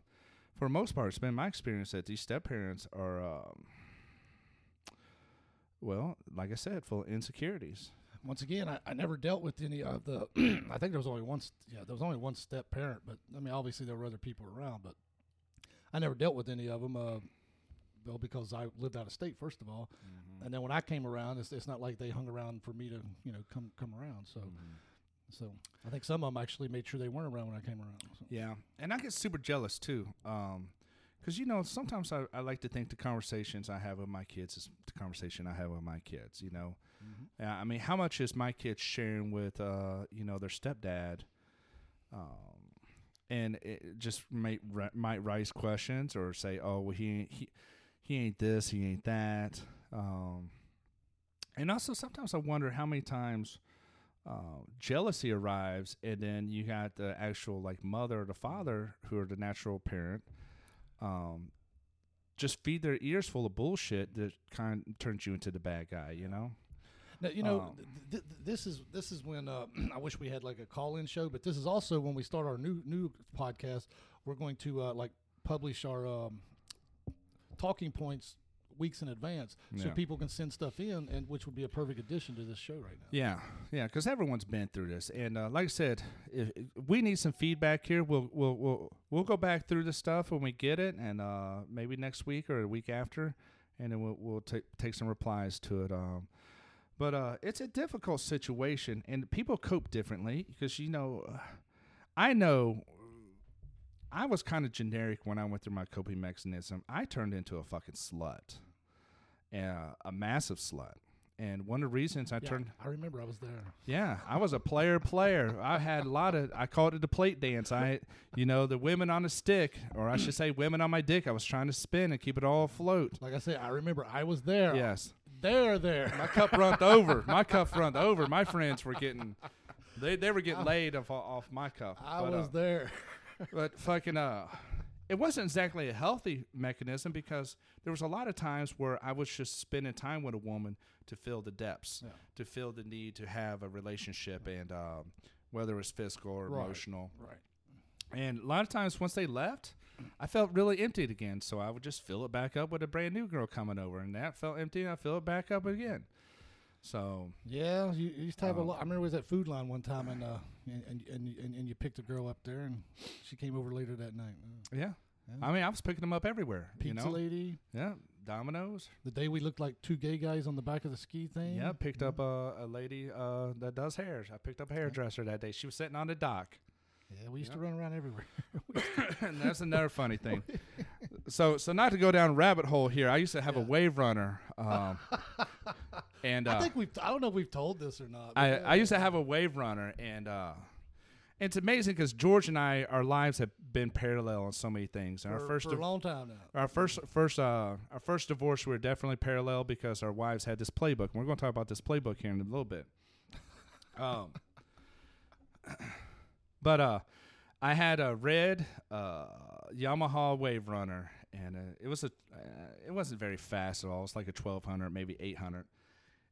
for the most part, it's been my experience that these step parents are, um, well, like I said, full of insecurities. once again, I, I never dealt with any of the. I think there was only one. Yeah, there was only one step parent, but I mean, obviously there were other people around, but I never dealt with any of them. Uh, because I lived out of state first of all, and then when I came around, it's, it's not like they hung around for me to you know come come around. So so I think some of them actually made sure they weren't around when I came around. So. Yeah, and I get super jealous too, because you know sometimes I, I like to think the conversations I have with my kids is the conversation I have with my kids. You know, Yeah, I mean, how much is my kid sharing with uh, you know their stepdad? Um, and it just might might raise questions or say, oh, well, he he he ain't this, he ain't that. Um, and also sometimes I wonder how many times uh, jealousy arrives, and then you got the actual like mother or the father who are the natural parent. Um, just feed their ears full of bullshit that kind of turns you into the bad guy, you know? Now, you know, Um, th- th- this is this is when uh, I wish we had like a call-in show, but this is also when we start our new new podcast. We're going to uh, like publish our um, talking points weeks in advance, so Yeah. people can send stuff in, and which would be a perfect addition to this show right now. Yeah, yeah, because everyone's been through this, and uh, like I said, if, if we need some feedback here. We'll we'll we'll we'll go back through the stuff when we get it, and uh, maybe next week or a week after, and then we'll we'll take take some replies to it. Um, but uh, it's a difficult situation, and people cope differently because you know, uh, I know. I was kind of generic when I went through my coping mechanism. I turned into a fucking slut, uh, a massive slut. And one of the reasons I Yeah, turned, I remember I was there. yeah, I was a player player. I had a lot of I called it the plate dance. I you know, the women on a stick, or I should say women on my dick. I was trying to spin and keep it all afloat. Like I said, I remember I was there. Yes. There, there. My cup runned over. My cup runned over. My friends were getting they they were getting laid off off my cup. I But, was uh, there. But fucking uh it wasn't exactly a healthy mechanism because there was a lot of times where I was just spending time with a woman to fill the depths, Yeah. to fill the need to have a relationship, and um, whether it was physical or Right. emotional. Right. And a lot of times once they left, I felt really emptied again. So I would just fill it back up with a brand new girl coming over, and that felt empty. And I fill it back up again. So Yeah, you, you used to have a Um, lot. I remember was at Food Lion one time, and uh, and and, and, and, you picked a girl up there, and she came over later that night. Uh, yeah, Yeah. I mean I was picking them up everywhere. Pizza you know, lady. yeah, Domino's. The day we looked like two gay guys on the back of the ski thing. Yeah, picked up a, a lady uh, that does hair. I picked up a hairdresser that day. She was sitting on the dock. Yeah, we used to run around everywhere. and that's another funny thing. So, so not to go down rabbit hole here. I used to have a wave runner, um, and uh, I think we've. I don't know if we've told this or not. I, yeah. I used to have a wave runner, and uh, it's amazing because George and I, our lives have been parallel on so many things. And for, our first, for a long time now. our first, first, uh, our first divorce, we were definitely parallel because our wives had this playbook. And we're going to talk about this playbook here in a little bit. Um, but uh, I had a red uh, Yamaha Wave Runner, and uh, it was a, uh, it wasn't very fast at all. It was like a twelve hundred, maybe eight hundred.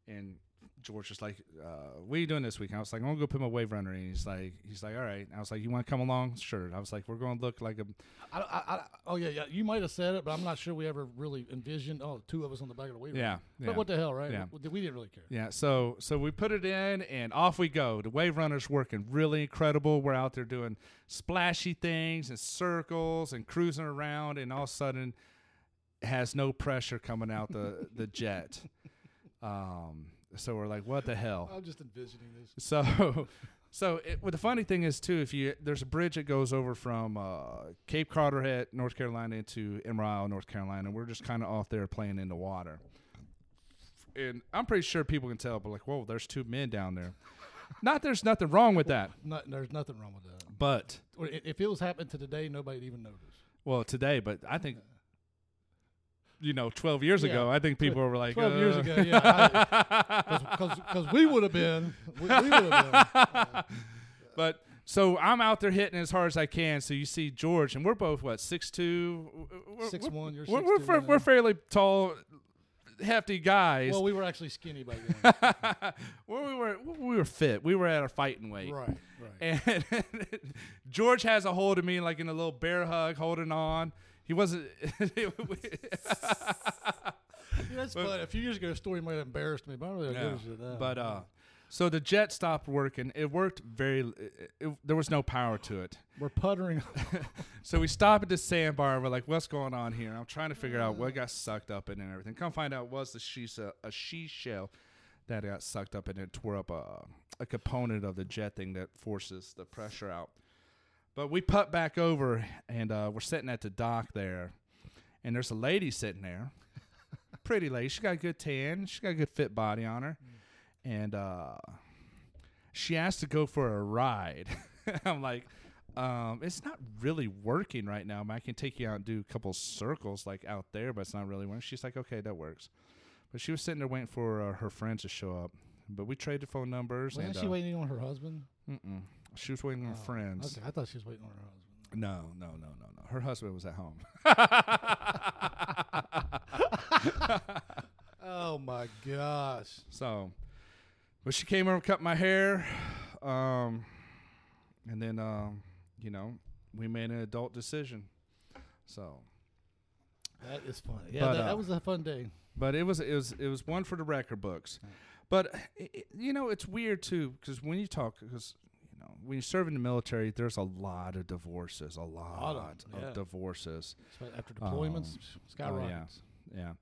And George was like, uh, "What are you doing this week?" I was like, "I'm gonna go put my Wave Runner." in. he's like, "He's like, all right." I was like, "You want to come along?" Sure. I was like, "We're going to look like a I, I, I, oh yeah, yeah. You might have said it, but I'm not sure we ever really envisioned. Oh, two of us on the back of the wheel. yeah, yeah." But what the hell, right? Yeah. We, we didn't really care. Yeah, so so we put it in and off we go. The wave runner's working really incredible. We're out there doing splashy things and circles and cruising around, and all of a sudden, has no pressure coming out the the jet. Um, so we're like, what the hell? I'm just envisioning this. So, so it, well, the funny thing is too, if you there's a bridge that goes over from uh, Cape Carteret, North Carolina, into Emerald North Carolina. We're just kind of off there playing in the water, and I'm pretty sure people can tell. But like, whoa, there's two men down there. Not there's nothing wrong with that, Not, there's nothing wrong with that. but if it was happening to today, nobody'd even notice. well, today, but I think. You know, twelve years Yeah. ago, I think people were like, 12 years uh, ago, yeah, Because we would have been. We, we would have been. But so I'm out there hitting as hard as I can. So you see George, and we're both what six two, Six one, you're We're, we're, fa- we're fairly tall, hefty guys. Well, we were actually skinny by then. well, we were we were fit. We were at our fighting weight. right, right. And George has a hold of me like in a little bear hug, holding on. He wasn't. That's funny. A few years ago, a story might have embarrassed me, but I don't really Yeah. give a now. but uh, so the jet stopped working. It worked very. It, it- there was no power to it. we're puttering. So we stop at the sandbar. and We're like, "What's going on here?" I'm trying to figure out what got sucked up in and everything. Come find out, was the she a she shell that got sucked up and it tore up a a component of the jet thing that forces the pressure out. But we put back over and uh, we're sitting at the dock there, and there's a lady sitting there, pretty lady. She got a good tan. She got a good fit body on her, and uh, she asked to go for a ride. I'm like, um, it's not really working right now. I can take you out and do a couple circles like out there, but it's not really working. She's like, okay, that works. But she was sitting there waiting for uh, her friends to show up. But we traded phone numbers. Wasn't and she uh, waiting on her husband? mm-mm. She was waiting on Oh, friends. Okay, I thought she was waiting on her husband. No, no, no, no, no. Her husband was at home. Oh my gosh! So, but she came over, and cut my hair, um, and then, um, you know, we made an adult decision. So, That is funny. Yeah, But, that, uh, that was a fun day. but it was it was it was one for the record books. But i i you know, it's weird too because when you talk, because know, when you serve in the military, there's a lot of divorces, a lot, a Lot of yeah. divorces. After deployments, Um, skyrockets. yeah.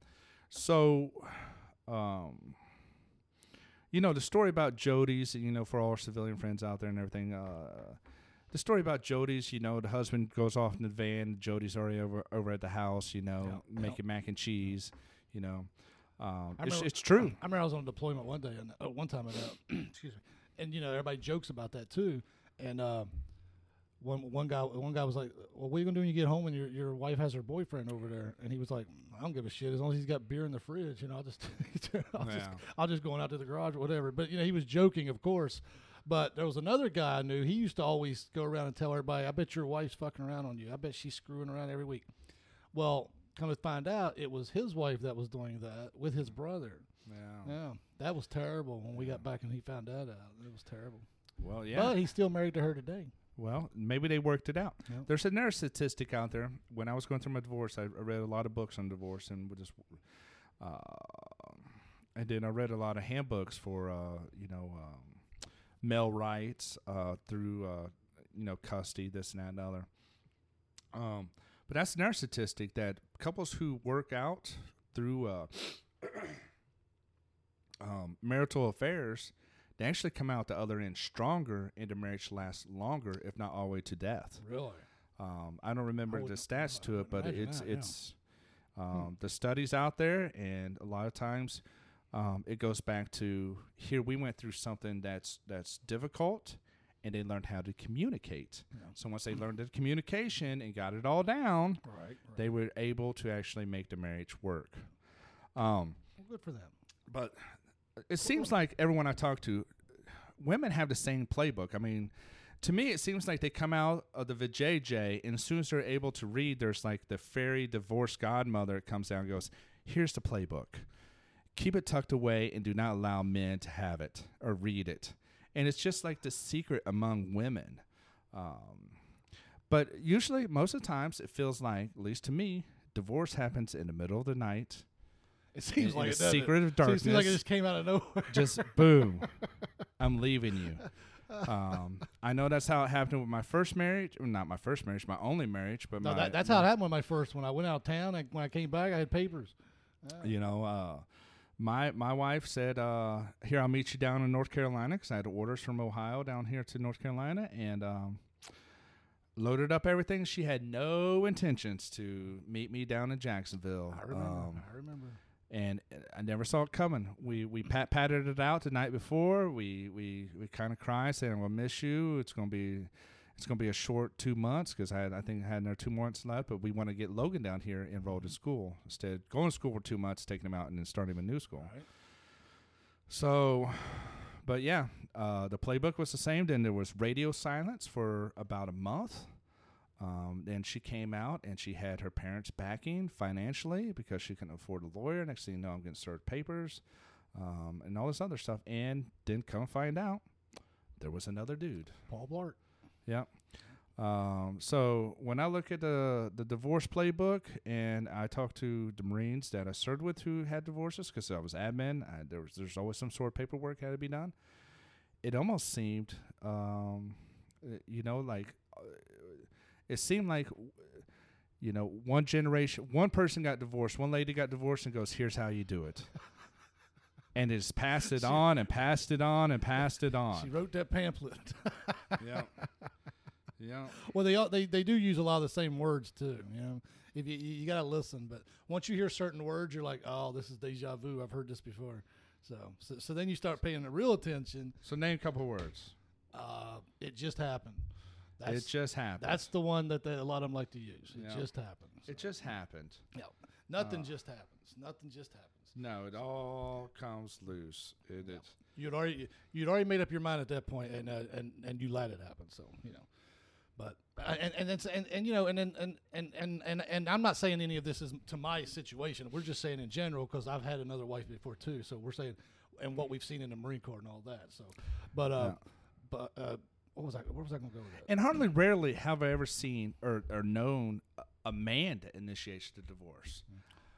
So, um, you know the story about Jody's. You know, for all our civilian friends out there and everything. Uh, the story about Jody's. You know, the husband goes off in the van. Jody's already over over at the house. You know, Yeah. making mac and cheese. You know, um, it's, remember- it's true. I remember I was on a deployment one day, and uh, one time at uh, excuse me, and you know everybody jokes about that too. And uh, one one guy one guy was like, "Well, what are you gonna do when you get home and your your wife has her boyfriend over there?" And he was like, "I don't give a shit as long as he's got beer in the fridge. You know, I'll just I'll just Yeah. I'll just go on out to the garage or whatever." But you know, he was joking, of course. But there was another guy I knew. He used to always go around and tell everybody, "I bet your wife's fucking around on you. I bet she's screwing around every week." Well, come to find out, it was his wife that was doing that with his brother. Yeah. Yeah, that was terrible when we got back and he found that out. It was terrible. Well, yeah. But he's still married to her today. Well, maybe they worked it out. Yep. There's another statistic out there. When I was going through my divorce, I, I read a lot of books on divorce, and just, uh, and then I read a lot of handbooks for, uh, you know, um, male rights uh, through, uh, you know, custody, this and that and the other. Um, but that's another statistic that couples who work out through uh, um, marital affairs, they actually come out the other end stronger, and the marriage lasts longer, if not all the way to death. Really? Um, I don't remember the stats to it, but it's that, yeah. it's um, the studies out there, and a lot of times um, it goes back to here we went through something that's that's difficult, and they learned how to communicate. Yeah. So once they learned the communication and got it all down, Right. they were able to actually make the marriage work. Um, well, good for them. but it seems like everyone I talk to, women have the same playbook. I mean, to me, it seems like they come out of the vajayjay, and as soon as they're able to read, there's like the fairy divorce godmother comes down and goes, "Here's the playbook. Keep it tucked away, and do not allow men to have it or read it." And it's just like the secret among women. Um, but usually, most of the times, it feels like, at least to me, divorce happens in the middle of the night. It seems in like the it. secret of It? darkness Seems like it just came out of nowhere. just boom, I'm leaving you. Um, I know that's how it happened with my first marriage. Well, not my first marriage, my only marriage, but no, my, that, that's how it happened with my first. When I went out of town, and when I came back, I had papers. You know, uh, my my wife said, uh, "Here, I'll meet you down in North Carolina," because I had orders from Ohio down here to North Carolina, and um, loaded up everything. She had no intentions to meet me down in Jacksonville. I remember. Um, I remember. And uh, I never saw it coming. We we mm. pat patted it out the night before. We we we kind of cried, saying, "We'll miss you. It's gonna be." It's gonna be a short two months because I had I think I had another two months left, but we want to get Logan down here enrolled in mm. school instead of going to school for two months, taking him out and then starting him in new school. Right. So, but yeah, uh, the playbook was the same. Then there was radio silence for about a month. Um, then she came out and she had her parents backing financially because she couldn't afford a lawyer. Next thing you know, I'm getting served papers um, and all this other stuff. And didn't come find out there was another dude. Paul Blart. Yeah. Um, so when I look at the the divorce playbook and I talk to the Marines that I served with who had divorces because I was admin, I, there was there's always some sort of paperwork had to be done. It almost seemed, um, uh, you know, like uh, it seemed like, you know, one generation, one person got divorced, one lady got divorced, and goes, "Here's how you do it." And it's passed it on and passed it on and passed it on. She wrote that pamphlet. Yeah. Yeah. well, they all, they they do use a lot of the same words too. You know, if you you, you got to listen, but once you hear certain words, you're like, oh, this is deja vu. I've heard this before. So so, so then you start paying the real attention. So name a couple words. Uh, it just happened. That's it just happened. that's the one that they, a lot of them like to use. It Yeah. just happened. it just happened. yeah. Nothing uh, just happens. Nothing just happens. No, it all comes loose. It is. You'd already you'd already made up your mind at that point, and uh, and and you let it happen. So you know, but uh, and and it's, and and you know, and then and and and and and I'm not saying any of this is to my situation. We're just saying in general because I've had another wife before too. So we're saying and what we've seen in the Marine Corps and all that. So, but uh, Yeah. but uh, what was I? Where was I going to go with that? And hardly rarely have I ever seen or, or known a- man that initiates the divorce.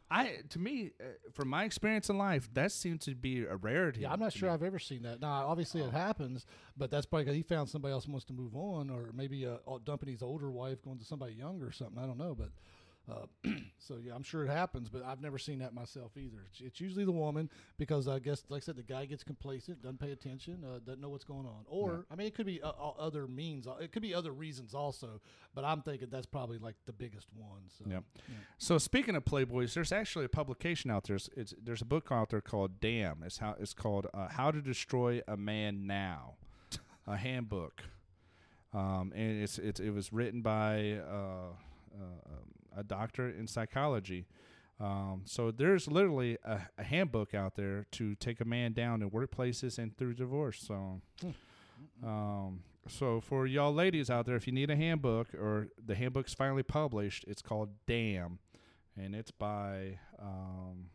I to me, uh, from my experience in life, that seems to be a rarity. Yeah, I'm not sure me. I've ever seen that. Now, obviously Oh. it happens, but that's probably because he found somebody else wants to move on, or maybe uh, dumping his older wife, going to somebody younger or something. I don't know, but Uh, so yeah, I'm sure it happens, but I've never seen that myself either. It's, it's usually the woman because I guess, like I said, the guy gets complacent, doesn't pay attention, uh, doesn't know what's going on. Or I mean, it could be uh, other means. It could be other reasons also. But I'm thinking that's probably like the biggest one. So Yep. So speaking of Playboys, there's actually a publication out there. It's, it's there's a book out there called "Damn." It's how it's called uh, "How to Destroy a Man Now," a handbook, um, and it's, it's it was written by uh, uh, a doctor in psychology. Um, so there's literally a, a handbook out there to take a man down in workplaces and through divorce. So. Um, so for y'all ladies out there, if you need a handbook or the handbook's finally published, it's called Damn, and it's by um,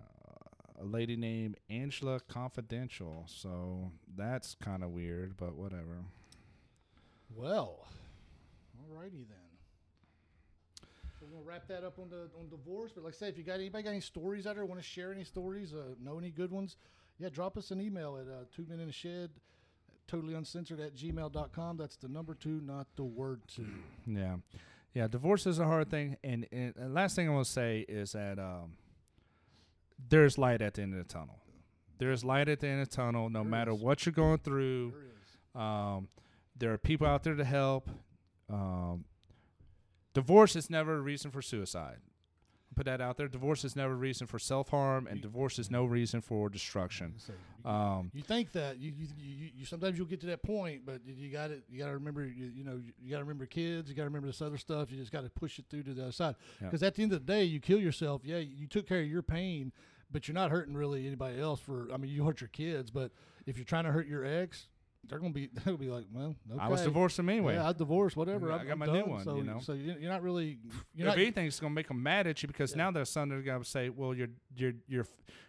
uh, a lady named Angela Confidential. So that's kind of weird, but whatever. Well, alrighty then. We're gonna wrap that up on the on divorce. But like I said, if you got anybody got any stories out there, want to share any stories, uh, know any good ones, yeah, drop us an email at uh, two men in a shed, totally uncensored at gmail.com. That's the number two, not the word two. Yeah, yeah. Divorce is a hard thing, and, and, and last thing I want to say is that um, there's light at the end of the tunnel. There's light at the end of the tunnel, no There matter is. what you're going through. There. Um, there are people out there to help. Um, divorce is never a reason for suicide. Put that out there. Divorce is never a reason for self harm, and You- divorce is no reason for destruction. You- Um, you think that you, you, you, you sometimes you'll get to that point, but you got to you got to remember you, you know you got to remember kids, you got to remember this other stuff. You just got to push it through to the other side. Yeah. Because at the end of the day, you kill yourself. Yeah, you took care of your pain, but you're not hurting really anybody else. For I mean, you hurt your kids, but if you're trying to hurt your ex, they're gonna be gonna be like, well, okay. I was divorced him anyway. Yeah, I divorced. Whatever. I got I'm my new one, So, you know? so you're not really. You're if not, anything, it's going to make them mad at you because Yeah. now their son is going to say, "Well, your your your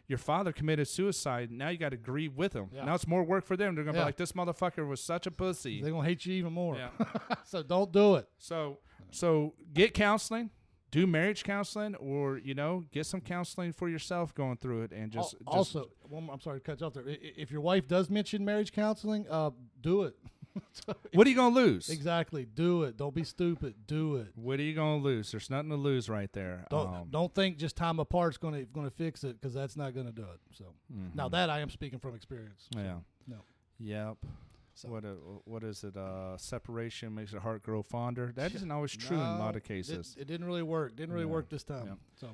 your father committed suicide. Now you got to grieve with him. Yeah. Now it's more work for them. They're going to Yeah. be like, this motherfucker was such a pussy." they're gonna hate you even more. So don't do it. So so get counseling, do marriage counseling, or you know get some counseling for yourself going through it, and just, Al- just also, one more- I'm sorry to cut you off there. If your wife does mention marriage counseling, uh, do it. What are you going to lose? exactly, do it. Don't be stupid. Do it. What are you going to lose? There's nothing to lose right there. Don't Um, don't think just time apart's going to going to fix it because that's not going to do it. So now mhm. that I am speaking from experience. So, yeah, no. yep. So- What uh, what is it? Uh, separation makes the heart grow fonder. That isn't always true in a lot of cases. It, it didn't really work. Didn't really Yeah. work this time. Yeah. So,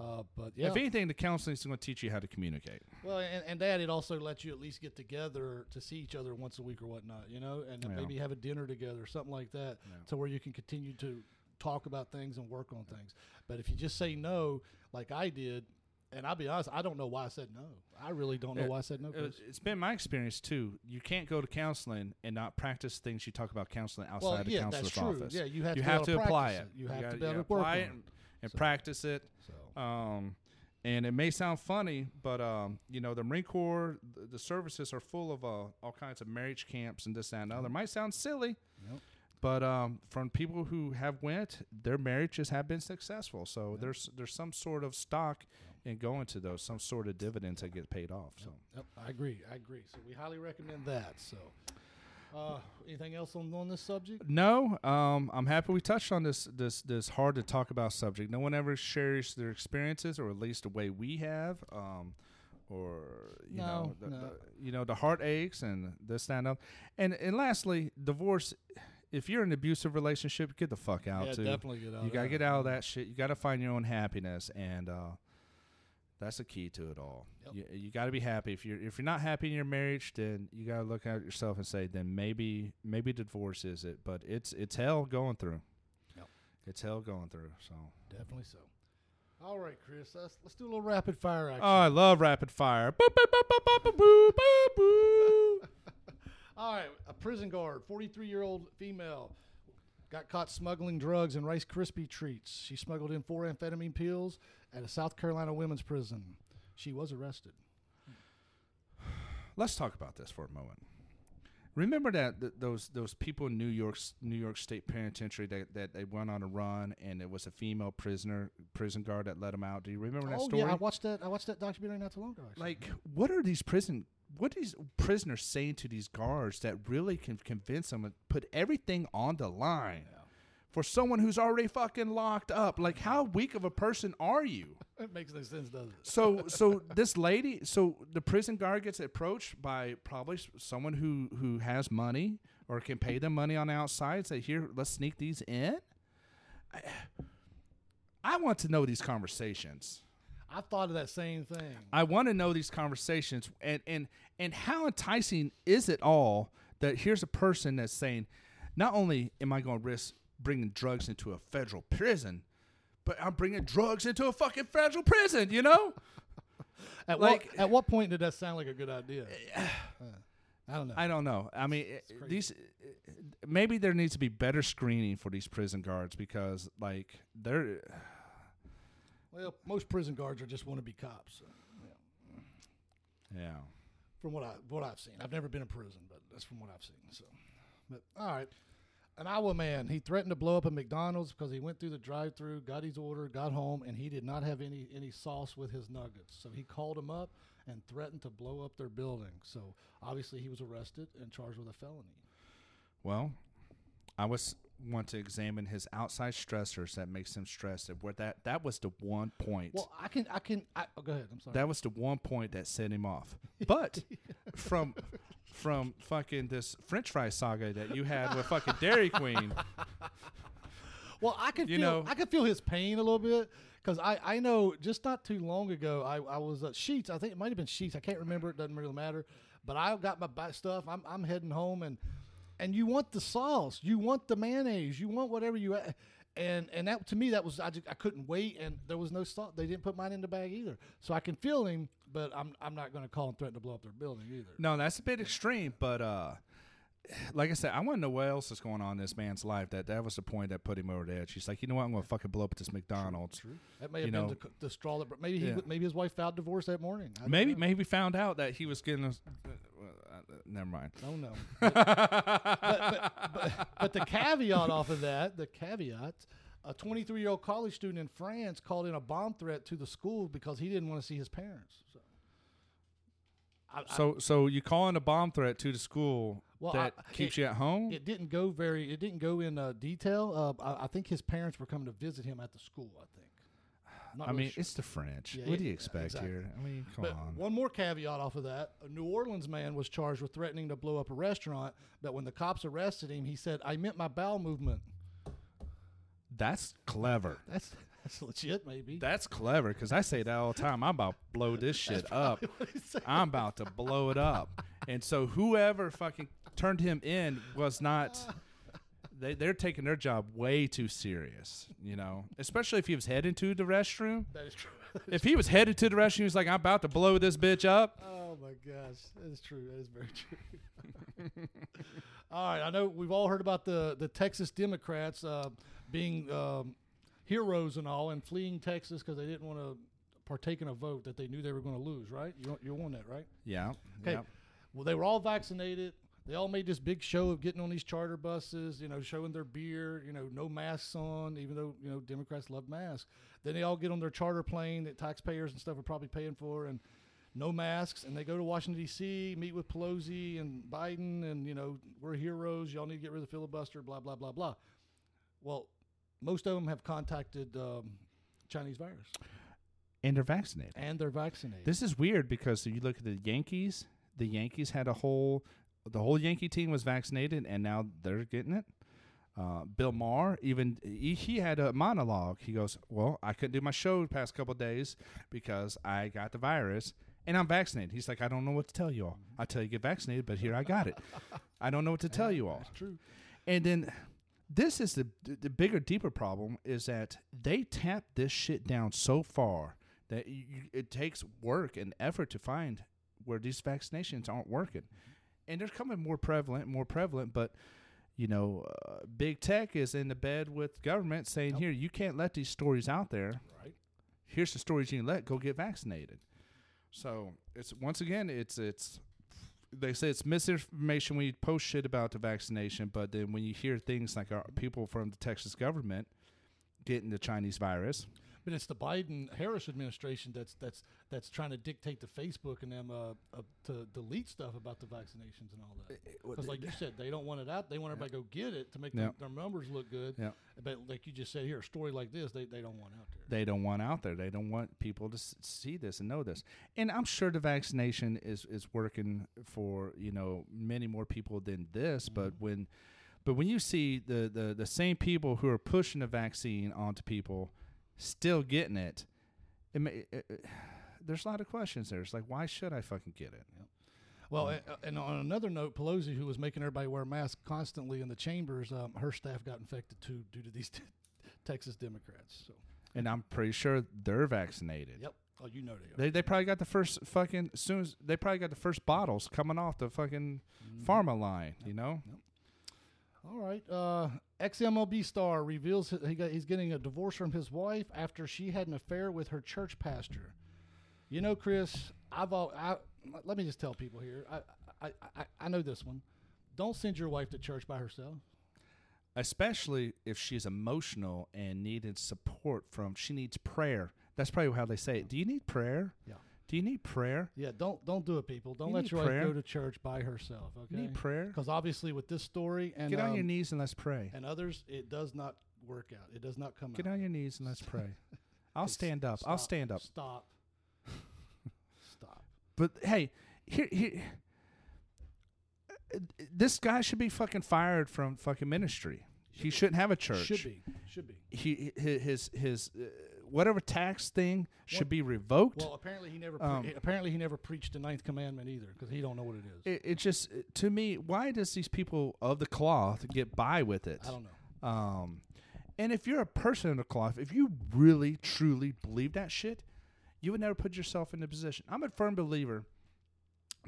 uh, but yeah. If anything, the counseling is going to teach you how to communicate. Well, and, and that it also lets you at least get together to see each other once a week or whatnot, you know, and Yeah. maybe have a dinner together, or something like that, Yeah. to where you can continue to talk about things and work on things. But if you just say no, like I did, and I'll be honest, I don't know why I said no. I really don't know why I said no. 'cause- It's been my experience too. You can't go to counseling and not practice things you talk about counseling outside well, the yeah, counselor's that's true. office. Yeah, you have you to, have to apply it. You have gotta- to be able to apply work it and, and So- practice it. So, Um, and it may sound funny, but um, you know the Marine Corps, the, the services are full of uh, all kinds of marriage camps and this that, and the other. Might sound silly, Yep. but um, from people who have went, their marriages have been successful. So there's there's some sort of stock in going to those, some sort of dividends that get paid off. So. yep, I agree. I agree. So we highly recommend that. So, uh, anything else on, on this subject? No, um, I'm happy we touched on this this this hard to talk about subject. No one ever shares their experiences, or at least the way we have, um, or you No, know, the, no. the- you know, the heartaches and this stand up. And and lastly, divorce. If you're in an abusive relationship, get the fuck out. yeah, too. definitely get out. You of gotta that. get out of that shit. You gotta find your own happiness, and uh, that's the key to it all. Yep. You, you got to be happy. If you're if you're not happy in your marriage, then you got to look at yourself and say, then maybe maybe divorce is it. But it's it's hell going through. Yep. It's hell going through. So definitely so. All right, Chris. Let's let's do a little rapid fire. Action. Oh, I love rapid fire. all right, a prison guard, 43 year old female, got caught smuggling drugs and Rice Krispie treats. She smuggled in four amphetamine pills at a South Carolina women's prison. She was arrested. Let's talk about this for a moment. Remember that th- those those people in New York's New York State Penitentiary that, that they went on a run and it was a female prisoner prison guard that let them out. Do you remember that oh story? yeah, I watched that. I watched that documentary not too long ago. Actually. like what are these prison what are these prisoners saying to these guards that really can convince them and put everything on the line for someone who's already fucking locked up. Like, how weak of a person are you? It makes no sense, does it? So, so this lady, so the prison guard gets approached by probably someone who who has money or can pay them money on the outside. Say, here, let's sneak these in. I, I want to know these conversations. I thought of that same thing. I want to know these conversations and and and how enticing is it all that here's a person that's saying, not only am I going to risk bringing drugs into a federal prison, but I'm bringing drugs into a fucking federal prison. You know? At like- what at what point did that sound like a good idea? Uh, I don't know. I don't know. I mean, it- these maybe there needs to be better screening for these prison guards because like they're well, most prison guards are just want to be cops. So, yeah. yeah. From what I what I've seen, I've never been in prison, but that's from what I've seen. So, but all right. An Iowa man, he threatened to blow up a McDonald's because he went through the drive-through, got his order, got home, and he did not have any any sauce with his nuggets. So he called him up and threatened to blow up their building. So obviously he was arrested and charged with a felony. Well, I was want to examine his outside stressors that makes him stressed. And where that that was the one point. Well, I can I can I, oh, go ahead. I'm sorry. that was the one point that set him off. But from from fucking this French fry saga that you had with fucking Dairy Queen, Well, I could You feel know- I could feel his pain a little bit because I, I know just not too long ago I, I was at Sheetz I think it might have been Sheetz I can't remember it doesn't really matter but I got my stuff I'm, I'm heading home and and you want the sauce you want the mayonnaise you want whatever you and and that to me that was I, just, I couldn't wait and there was no stop they didn't put mine in the bag either so I can feel him but I'm I'm not going to call and threaten to blow up their building either no, that's a bit extreme. But uh, like I said, I want to know what else is going on in this man's life. That that was the point that put him over the edge. He's like, you know what, I'm going to fucking blow up this McDonald's. that may You have know- been the, the straw that maybe he Yeah. maybe his wife filed divorce that morning Maybe know. maybe found out that he was getting. A, uh, never mind. Oh no. but, but, but, but the caveat off of that, the caveat, a 23 year old college student in France called in a bomb threat to the school because he didn't want to see his parents. So, I, I- So so you calling a bomb threat to the school Well, that I- keeps it- you at home? it didn't go very. It didn't go in uh, detail. Uh, I, I think his parents were coming to visit him at the school. I think. I'm not I really mean, sure. it's the French. Yeah, what do it- you yeah, expect exactly. here? I mean, come But on. one more caveat off of that: a New Orleans man was charged with threatening to blow up a restaurant. But when the cops arrested him, he said, "I meant my bowel movement." That's clever. That's that's legit, maybe. That's clever because I say that all the time. I'm about to blow this shit up. I'm about to blow it up. And so whoever fucking turned him in was not. They they're taking their job way too serious. You know, especially if he was heading to the restroom. that is true. If he was headed to the restroom, he was like, "I'm about to blow this bitch up." Oh my gosh, that is true. That is very true. all right, I know we've all heard about the the Texas Democrats uh, being um, heroes and all, and fleeing Texas because they didn't want to partake in a vote that they knew they were going to lose. Right? You you're on that, right? Yeah. Okay. yeah. Well, they were all vaccinated. They all made this big show of getting on these charter buses, you know, showing their beer, you know, no masks on, even though, you know, Democrats love masks. Then they all get on their charter plane that taxpayers and stuff are probably paying for and no masks. And they go to Washington, D.C., meet with Pelosi and Biden, and, you know, we're heroes. Y'all need to get rid of the filibuster, blah, blah, blah, blah. Well, most of them have contacted um, Chinese virus And they're vaccinated. and they're vaccinated. This is weird because you look at the Yankees, the Yankees had a whole, the whole Yankee team was vaccinated, and now they're getting it. Uh, Bill Maher, even he, he had a monologue. He goes, "Well, I couldn't do my show the past couple of days because I got the virus, and I'm vaccinated." He's like, "I don't know what to tell you all. I tell you get vaccinated, but here I got it. I don't know what to tell you all." That's true. And then this is the the bigger, deeper problem is that they tap this shit down so far that you, it takes work and effort to find where these vaccinations aren't working, and they're coming more prevalent, more prevalent. But you know, uh, big tech is in the bed with government saying, Yep. "Here, you can't let these stories out there. Right. Here's the stories you can let. Go get vaccinated." So it's once again, it's it's they say it's misinformation when you post shit about the vaccination, but then when you hear things like our people from the Texas government getting the Chinese virus, But it's the Biden Harris administration that's that's that's trying to dictate to Facebook and them uh, uh, to delete stuff about the vaccinations and all that. Because like you said, they don't want it out. They want everybody to go get it to make Yeah. their, their numbers look good. Yeah. But like you just said here, a story like this, they, they don't want out there. they don't want out there. They don't want people to see this and know this. And I'm sure the vaccination is is working for you know many more people than this. But when but when you see the the the same people who are pushing the vaccine onto people still getting it, it, ma- it, it there's a lot of questions there. It's like why should I fucking get it? Well, a- a- and on another note, Pelosi, who was making everybody wear masks constantly in the chambers, um, her staff got infected too due to these Texas Democrats. So, And I'm pretty sure they're vaccinated. yep. Oh, you know they are. They they probably got the first fucking as soon as they probably got the first bottles coming off the fucking pharma line. You know. All right. Uh, ex MLB star reveals he got, he's getting a divorce from his wife after she had an affair with her church pastor. You know, Chris, I've all, I, let me just tell people here. I, I, I, I know this one. Don't send your wife to church by herself. especially if she's emotional and needed support from she needs prayer that's probably how they say it do you need prayer Yeah. Do you need prayer Yeah, don't don't do it, people. Don't You let need your wife go to church by herself. Okay. need prayer Because obviously, with this story and get on your um, knees and let's pray and others, it does not work out. It does not come out. get out. on your knees and let's pray i'll stand up i'll stop, stand up Stop. Stop. but hey here here uh, this guy should be fucking fired from fucking ministry he shouldn't have a church Should be. Should be. he hi- his his uh, whatever tax thing should be revoked Well, apparently he never. Pre- Um, apparently he never preached the ninth commandment either, because he don't know what it is. it, it just to me why does these people of the cloth get by with it I don't know. um and if you're a person in the cloth if you really truly believe that shit you would never put yourself in the position i'm a firm believer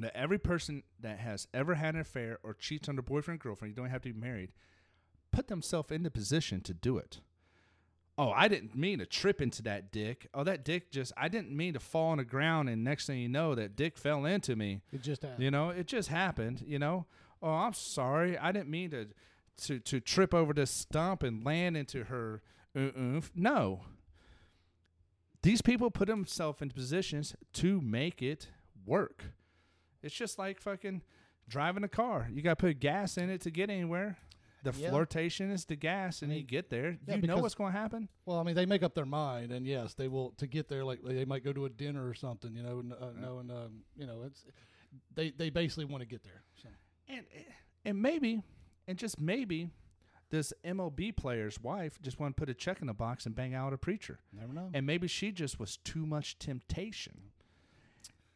that every person that has ever had an affair or cheats on their boyfriend or girlfriend you don't have to be married put themselves in the position to do it oh i didn't mean to trip into that dick oh that dick just i didn't mean to fall on the ground and next thing you know that dick fell into me It just happened. you know, it just happened. You know, oh, I'm sorry. I didn't mean to to to trip over this stump and land into her. Oomph. No. These people put themselves in positions to make it work. It's just like fucking driving a car. You got to put gas in it to get anywhere. The Yeah. flirtation is the gas, and I you get there. yeah, you know what's going to happen. Well, I mean, they make up their mind, and yes, they will to get there. Like they might go to a dinner or something, you know, and, uh, knowing, um, you know, it's they they basically want to get there. So. And and maybe, and just maybe, this MLB player's wife just want to put a check in the box and bang out a preacher. Never know. And maybe she just was too much temptation.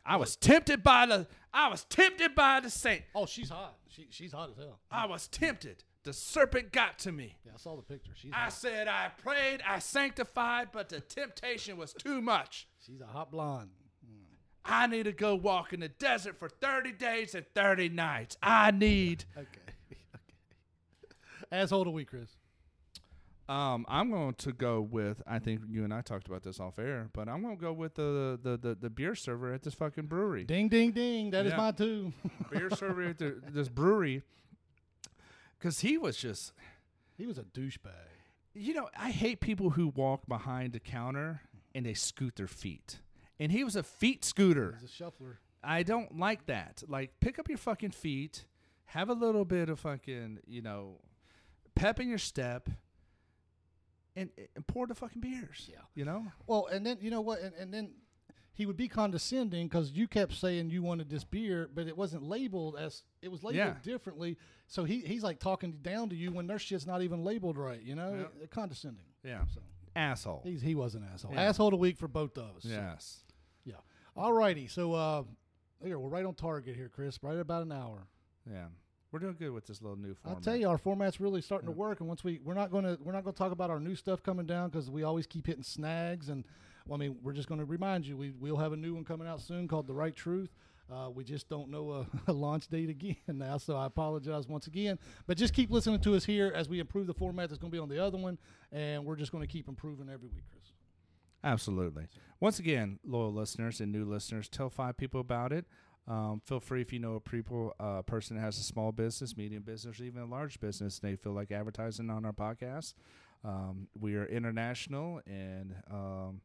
I was tempted by the I was tempted by the saint. oh, she's hot. She she's hot as hell. I was tempted. The serpent got to me. Yeah, I saw the picture. She's I hot. said I prayed, I sanctified, but the temptation was too much. she's a hot blonde. I need to go walk in the desert for 30 days and 30 nights. I need Okay. okay. Asshole of the week, Chris. Um, I'm going to go with. I think you and I talked about this off air, but I'm going to go with the, the the the beer server at this fucking brewery. Ding ding ding. That is Yeah. mine too. beer server at the, this brewery, because he was just. he was a douchebag. You know, I hate people who walk behind the counter and they scoot their feet. And he was a feet scooter. He's a shuffler. I don't like that. Like, pick up your fucking feet, have a little bit of fucking, you know, pep in your step, and, and pour the fucking beers. Yeah. You know? Well, and then you know what? And, and then he would be condescending because you kept saying you wanted this beer, but it wasn't labeled as it was labeled Yeah. differently. So he he's like talking down to you when their shit's not even labeled right. You know, Yeah. Condescending. Yeah. So Asshole. he's he was an asshole. Yeah. Asshole of the week for both of us. So, Yes. yeah. All righty. So uh, here we're right on target here, Chris. Right about an hour. Yeah. We're doing good with this little new format. I'll tell you, our format's really starting to work. And once we we're not going to we're not going to talk about our new stuff coming down because we always keep hitting snags. And well, I mean, we're just going to remind you we we'll have a new one coming out soon called The Right Truth. Uh, we just don't know a, a launch date again now, so I apologize once again. But just keep listening to us here as we improve the format that's going to be on the other one, and we're just going to keep improving every week, Chris. Absolutely. Once again, loyal listeners and new listeners, tell five people about it. Um, feel free if you know a people, uh, person that has a small business, medium business, or even a large business, they feel like advertising on our podcast. Um, we are international, and um,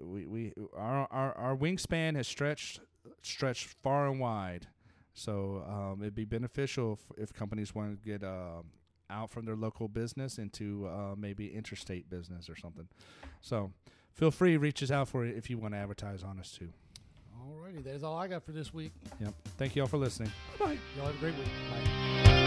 we, we our, our our wingspan has stretched stretched far and wide. So um, it'd be beneficial if, if companies want to get uh, out from their local business into uh, maybe interstate business or something. So feel free reach us out for it if you want to advertise on us too. Alrighty, that is all I got for this week. Yep. Thank you all for listening. Bye bye. Y'all have a great week. Bye.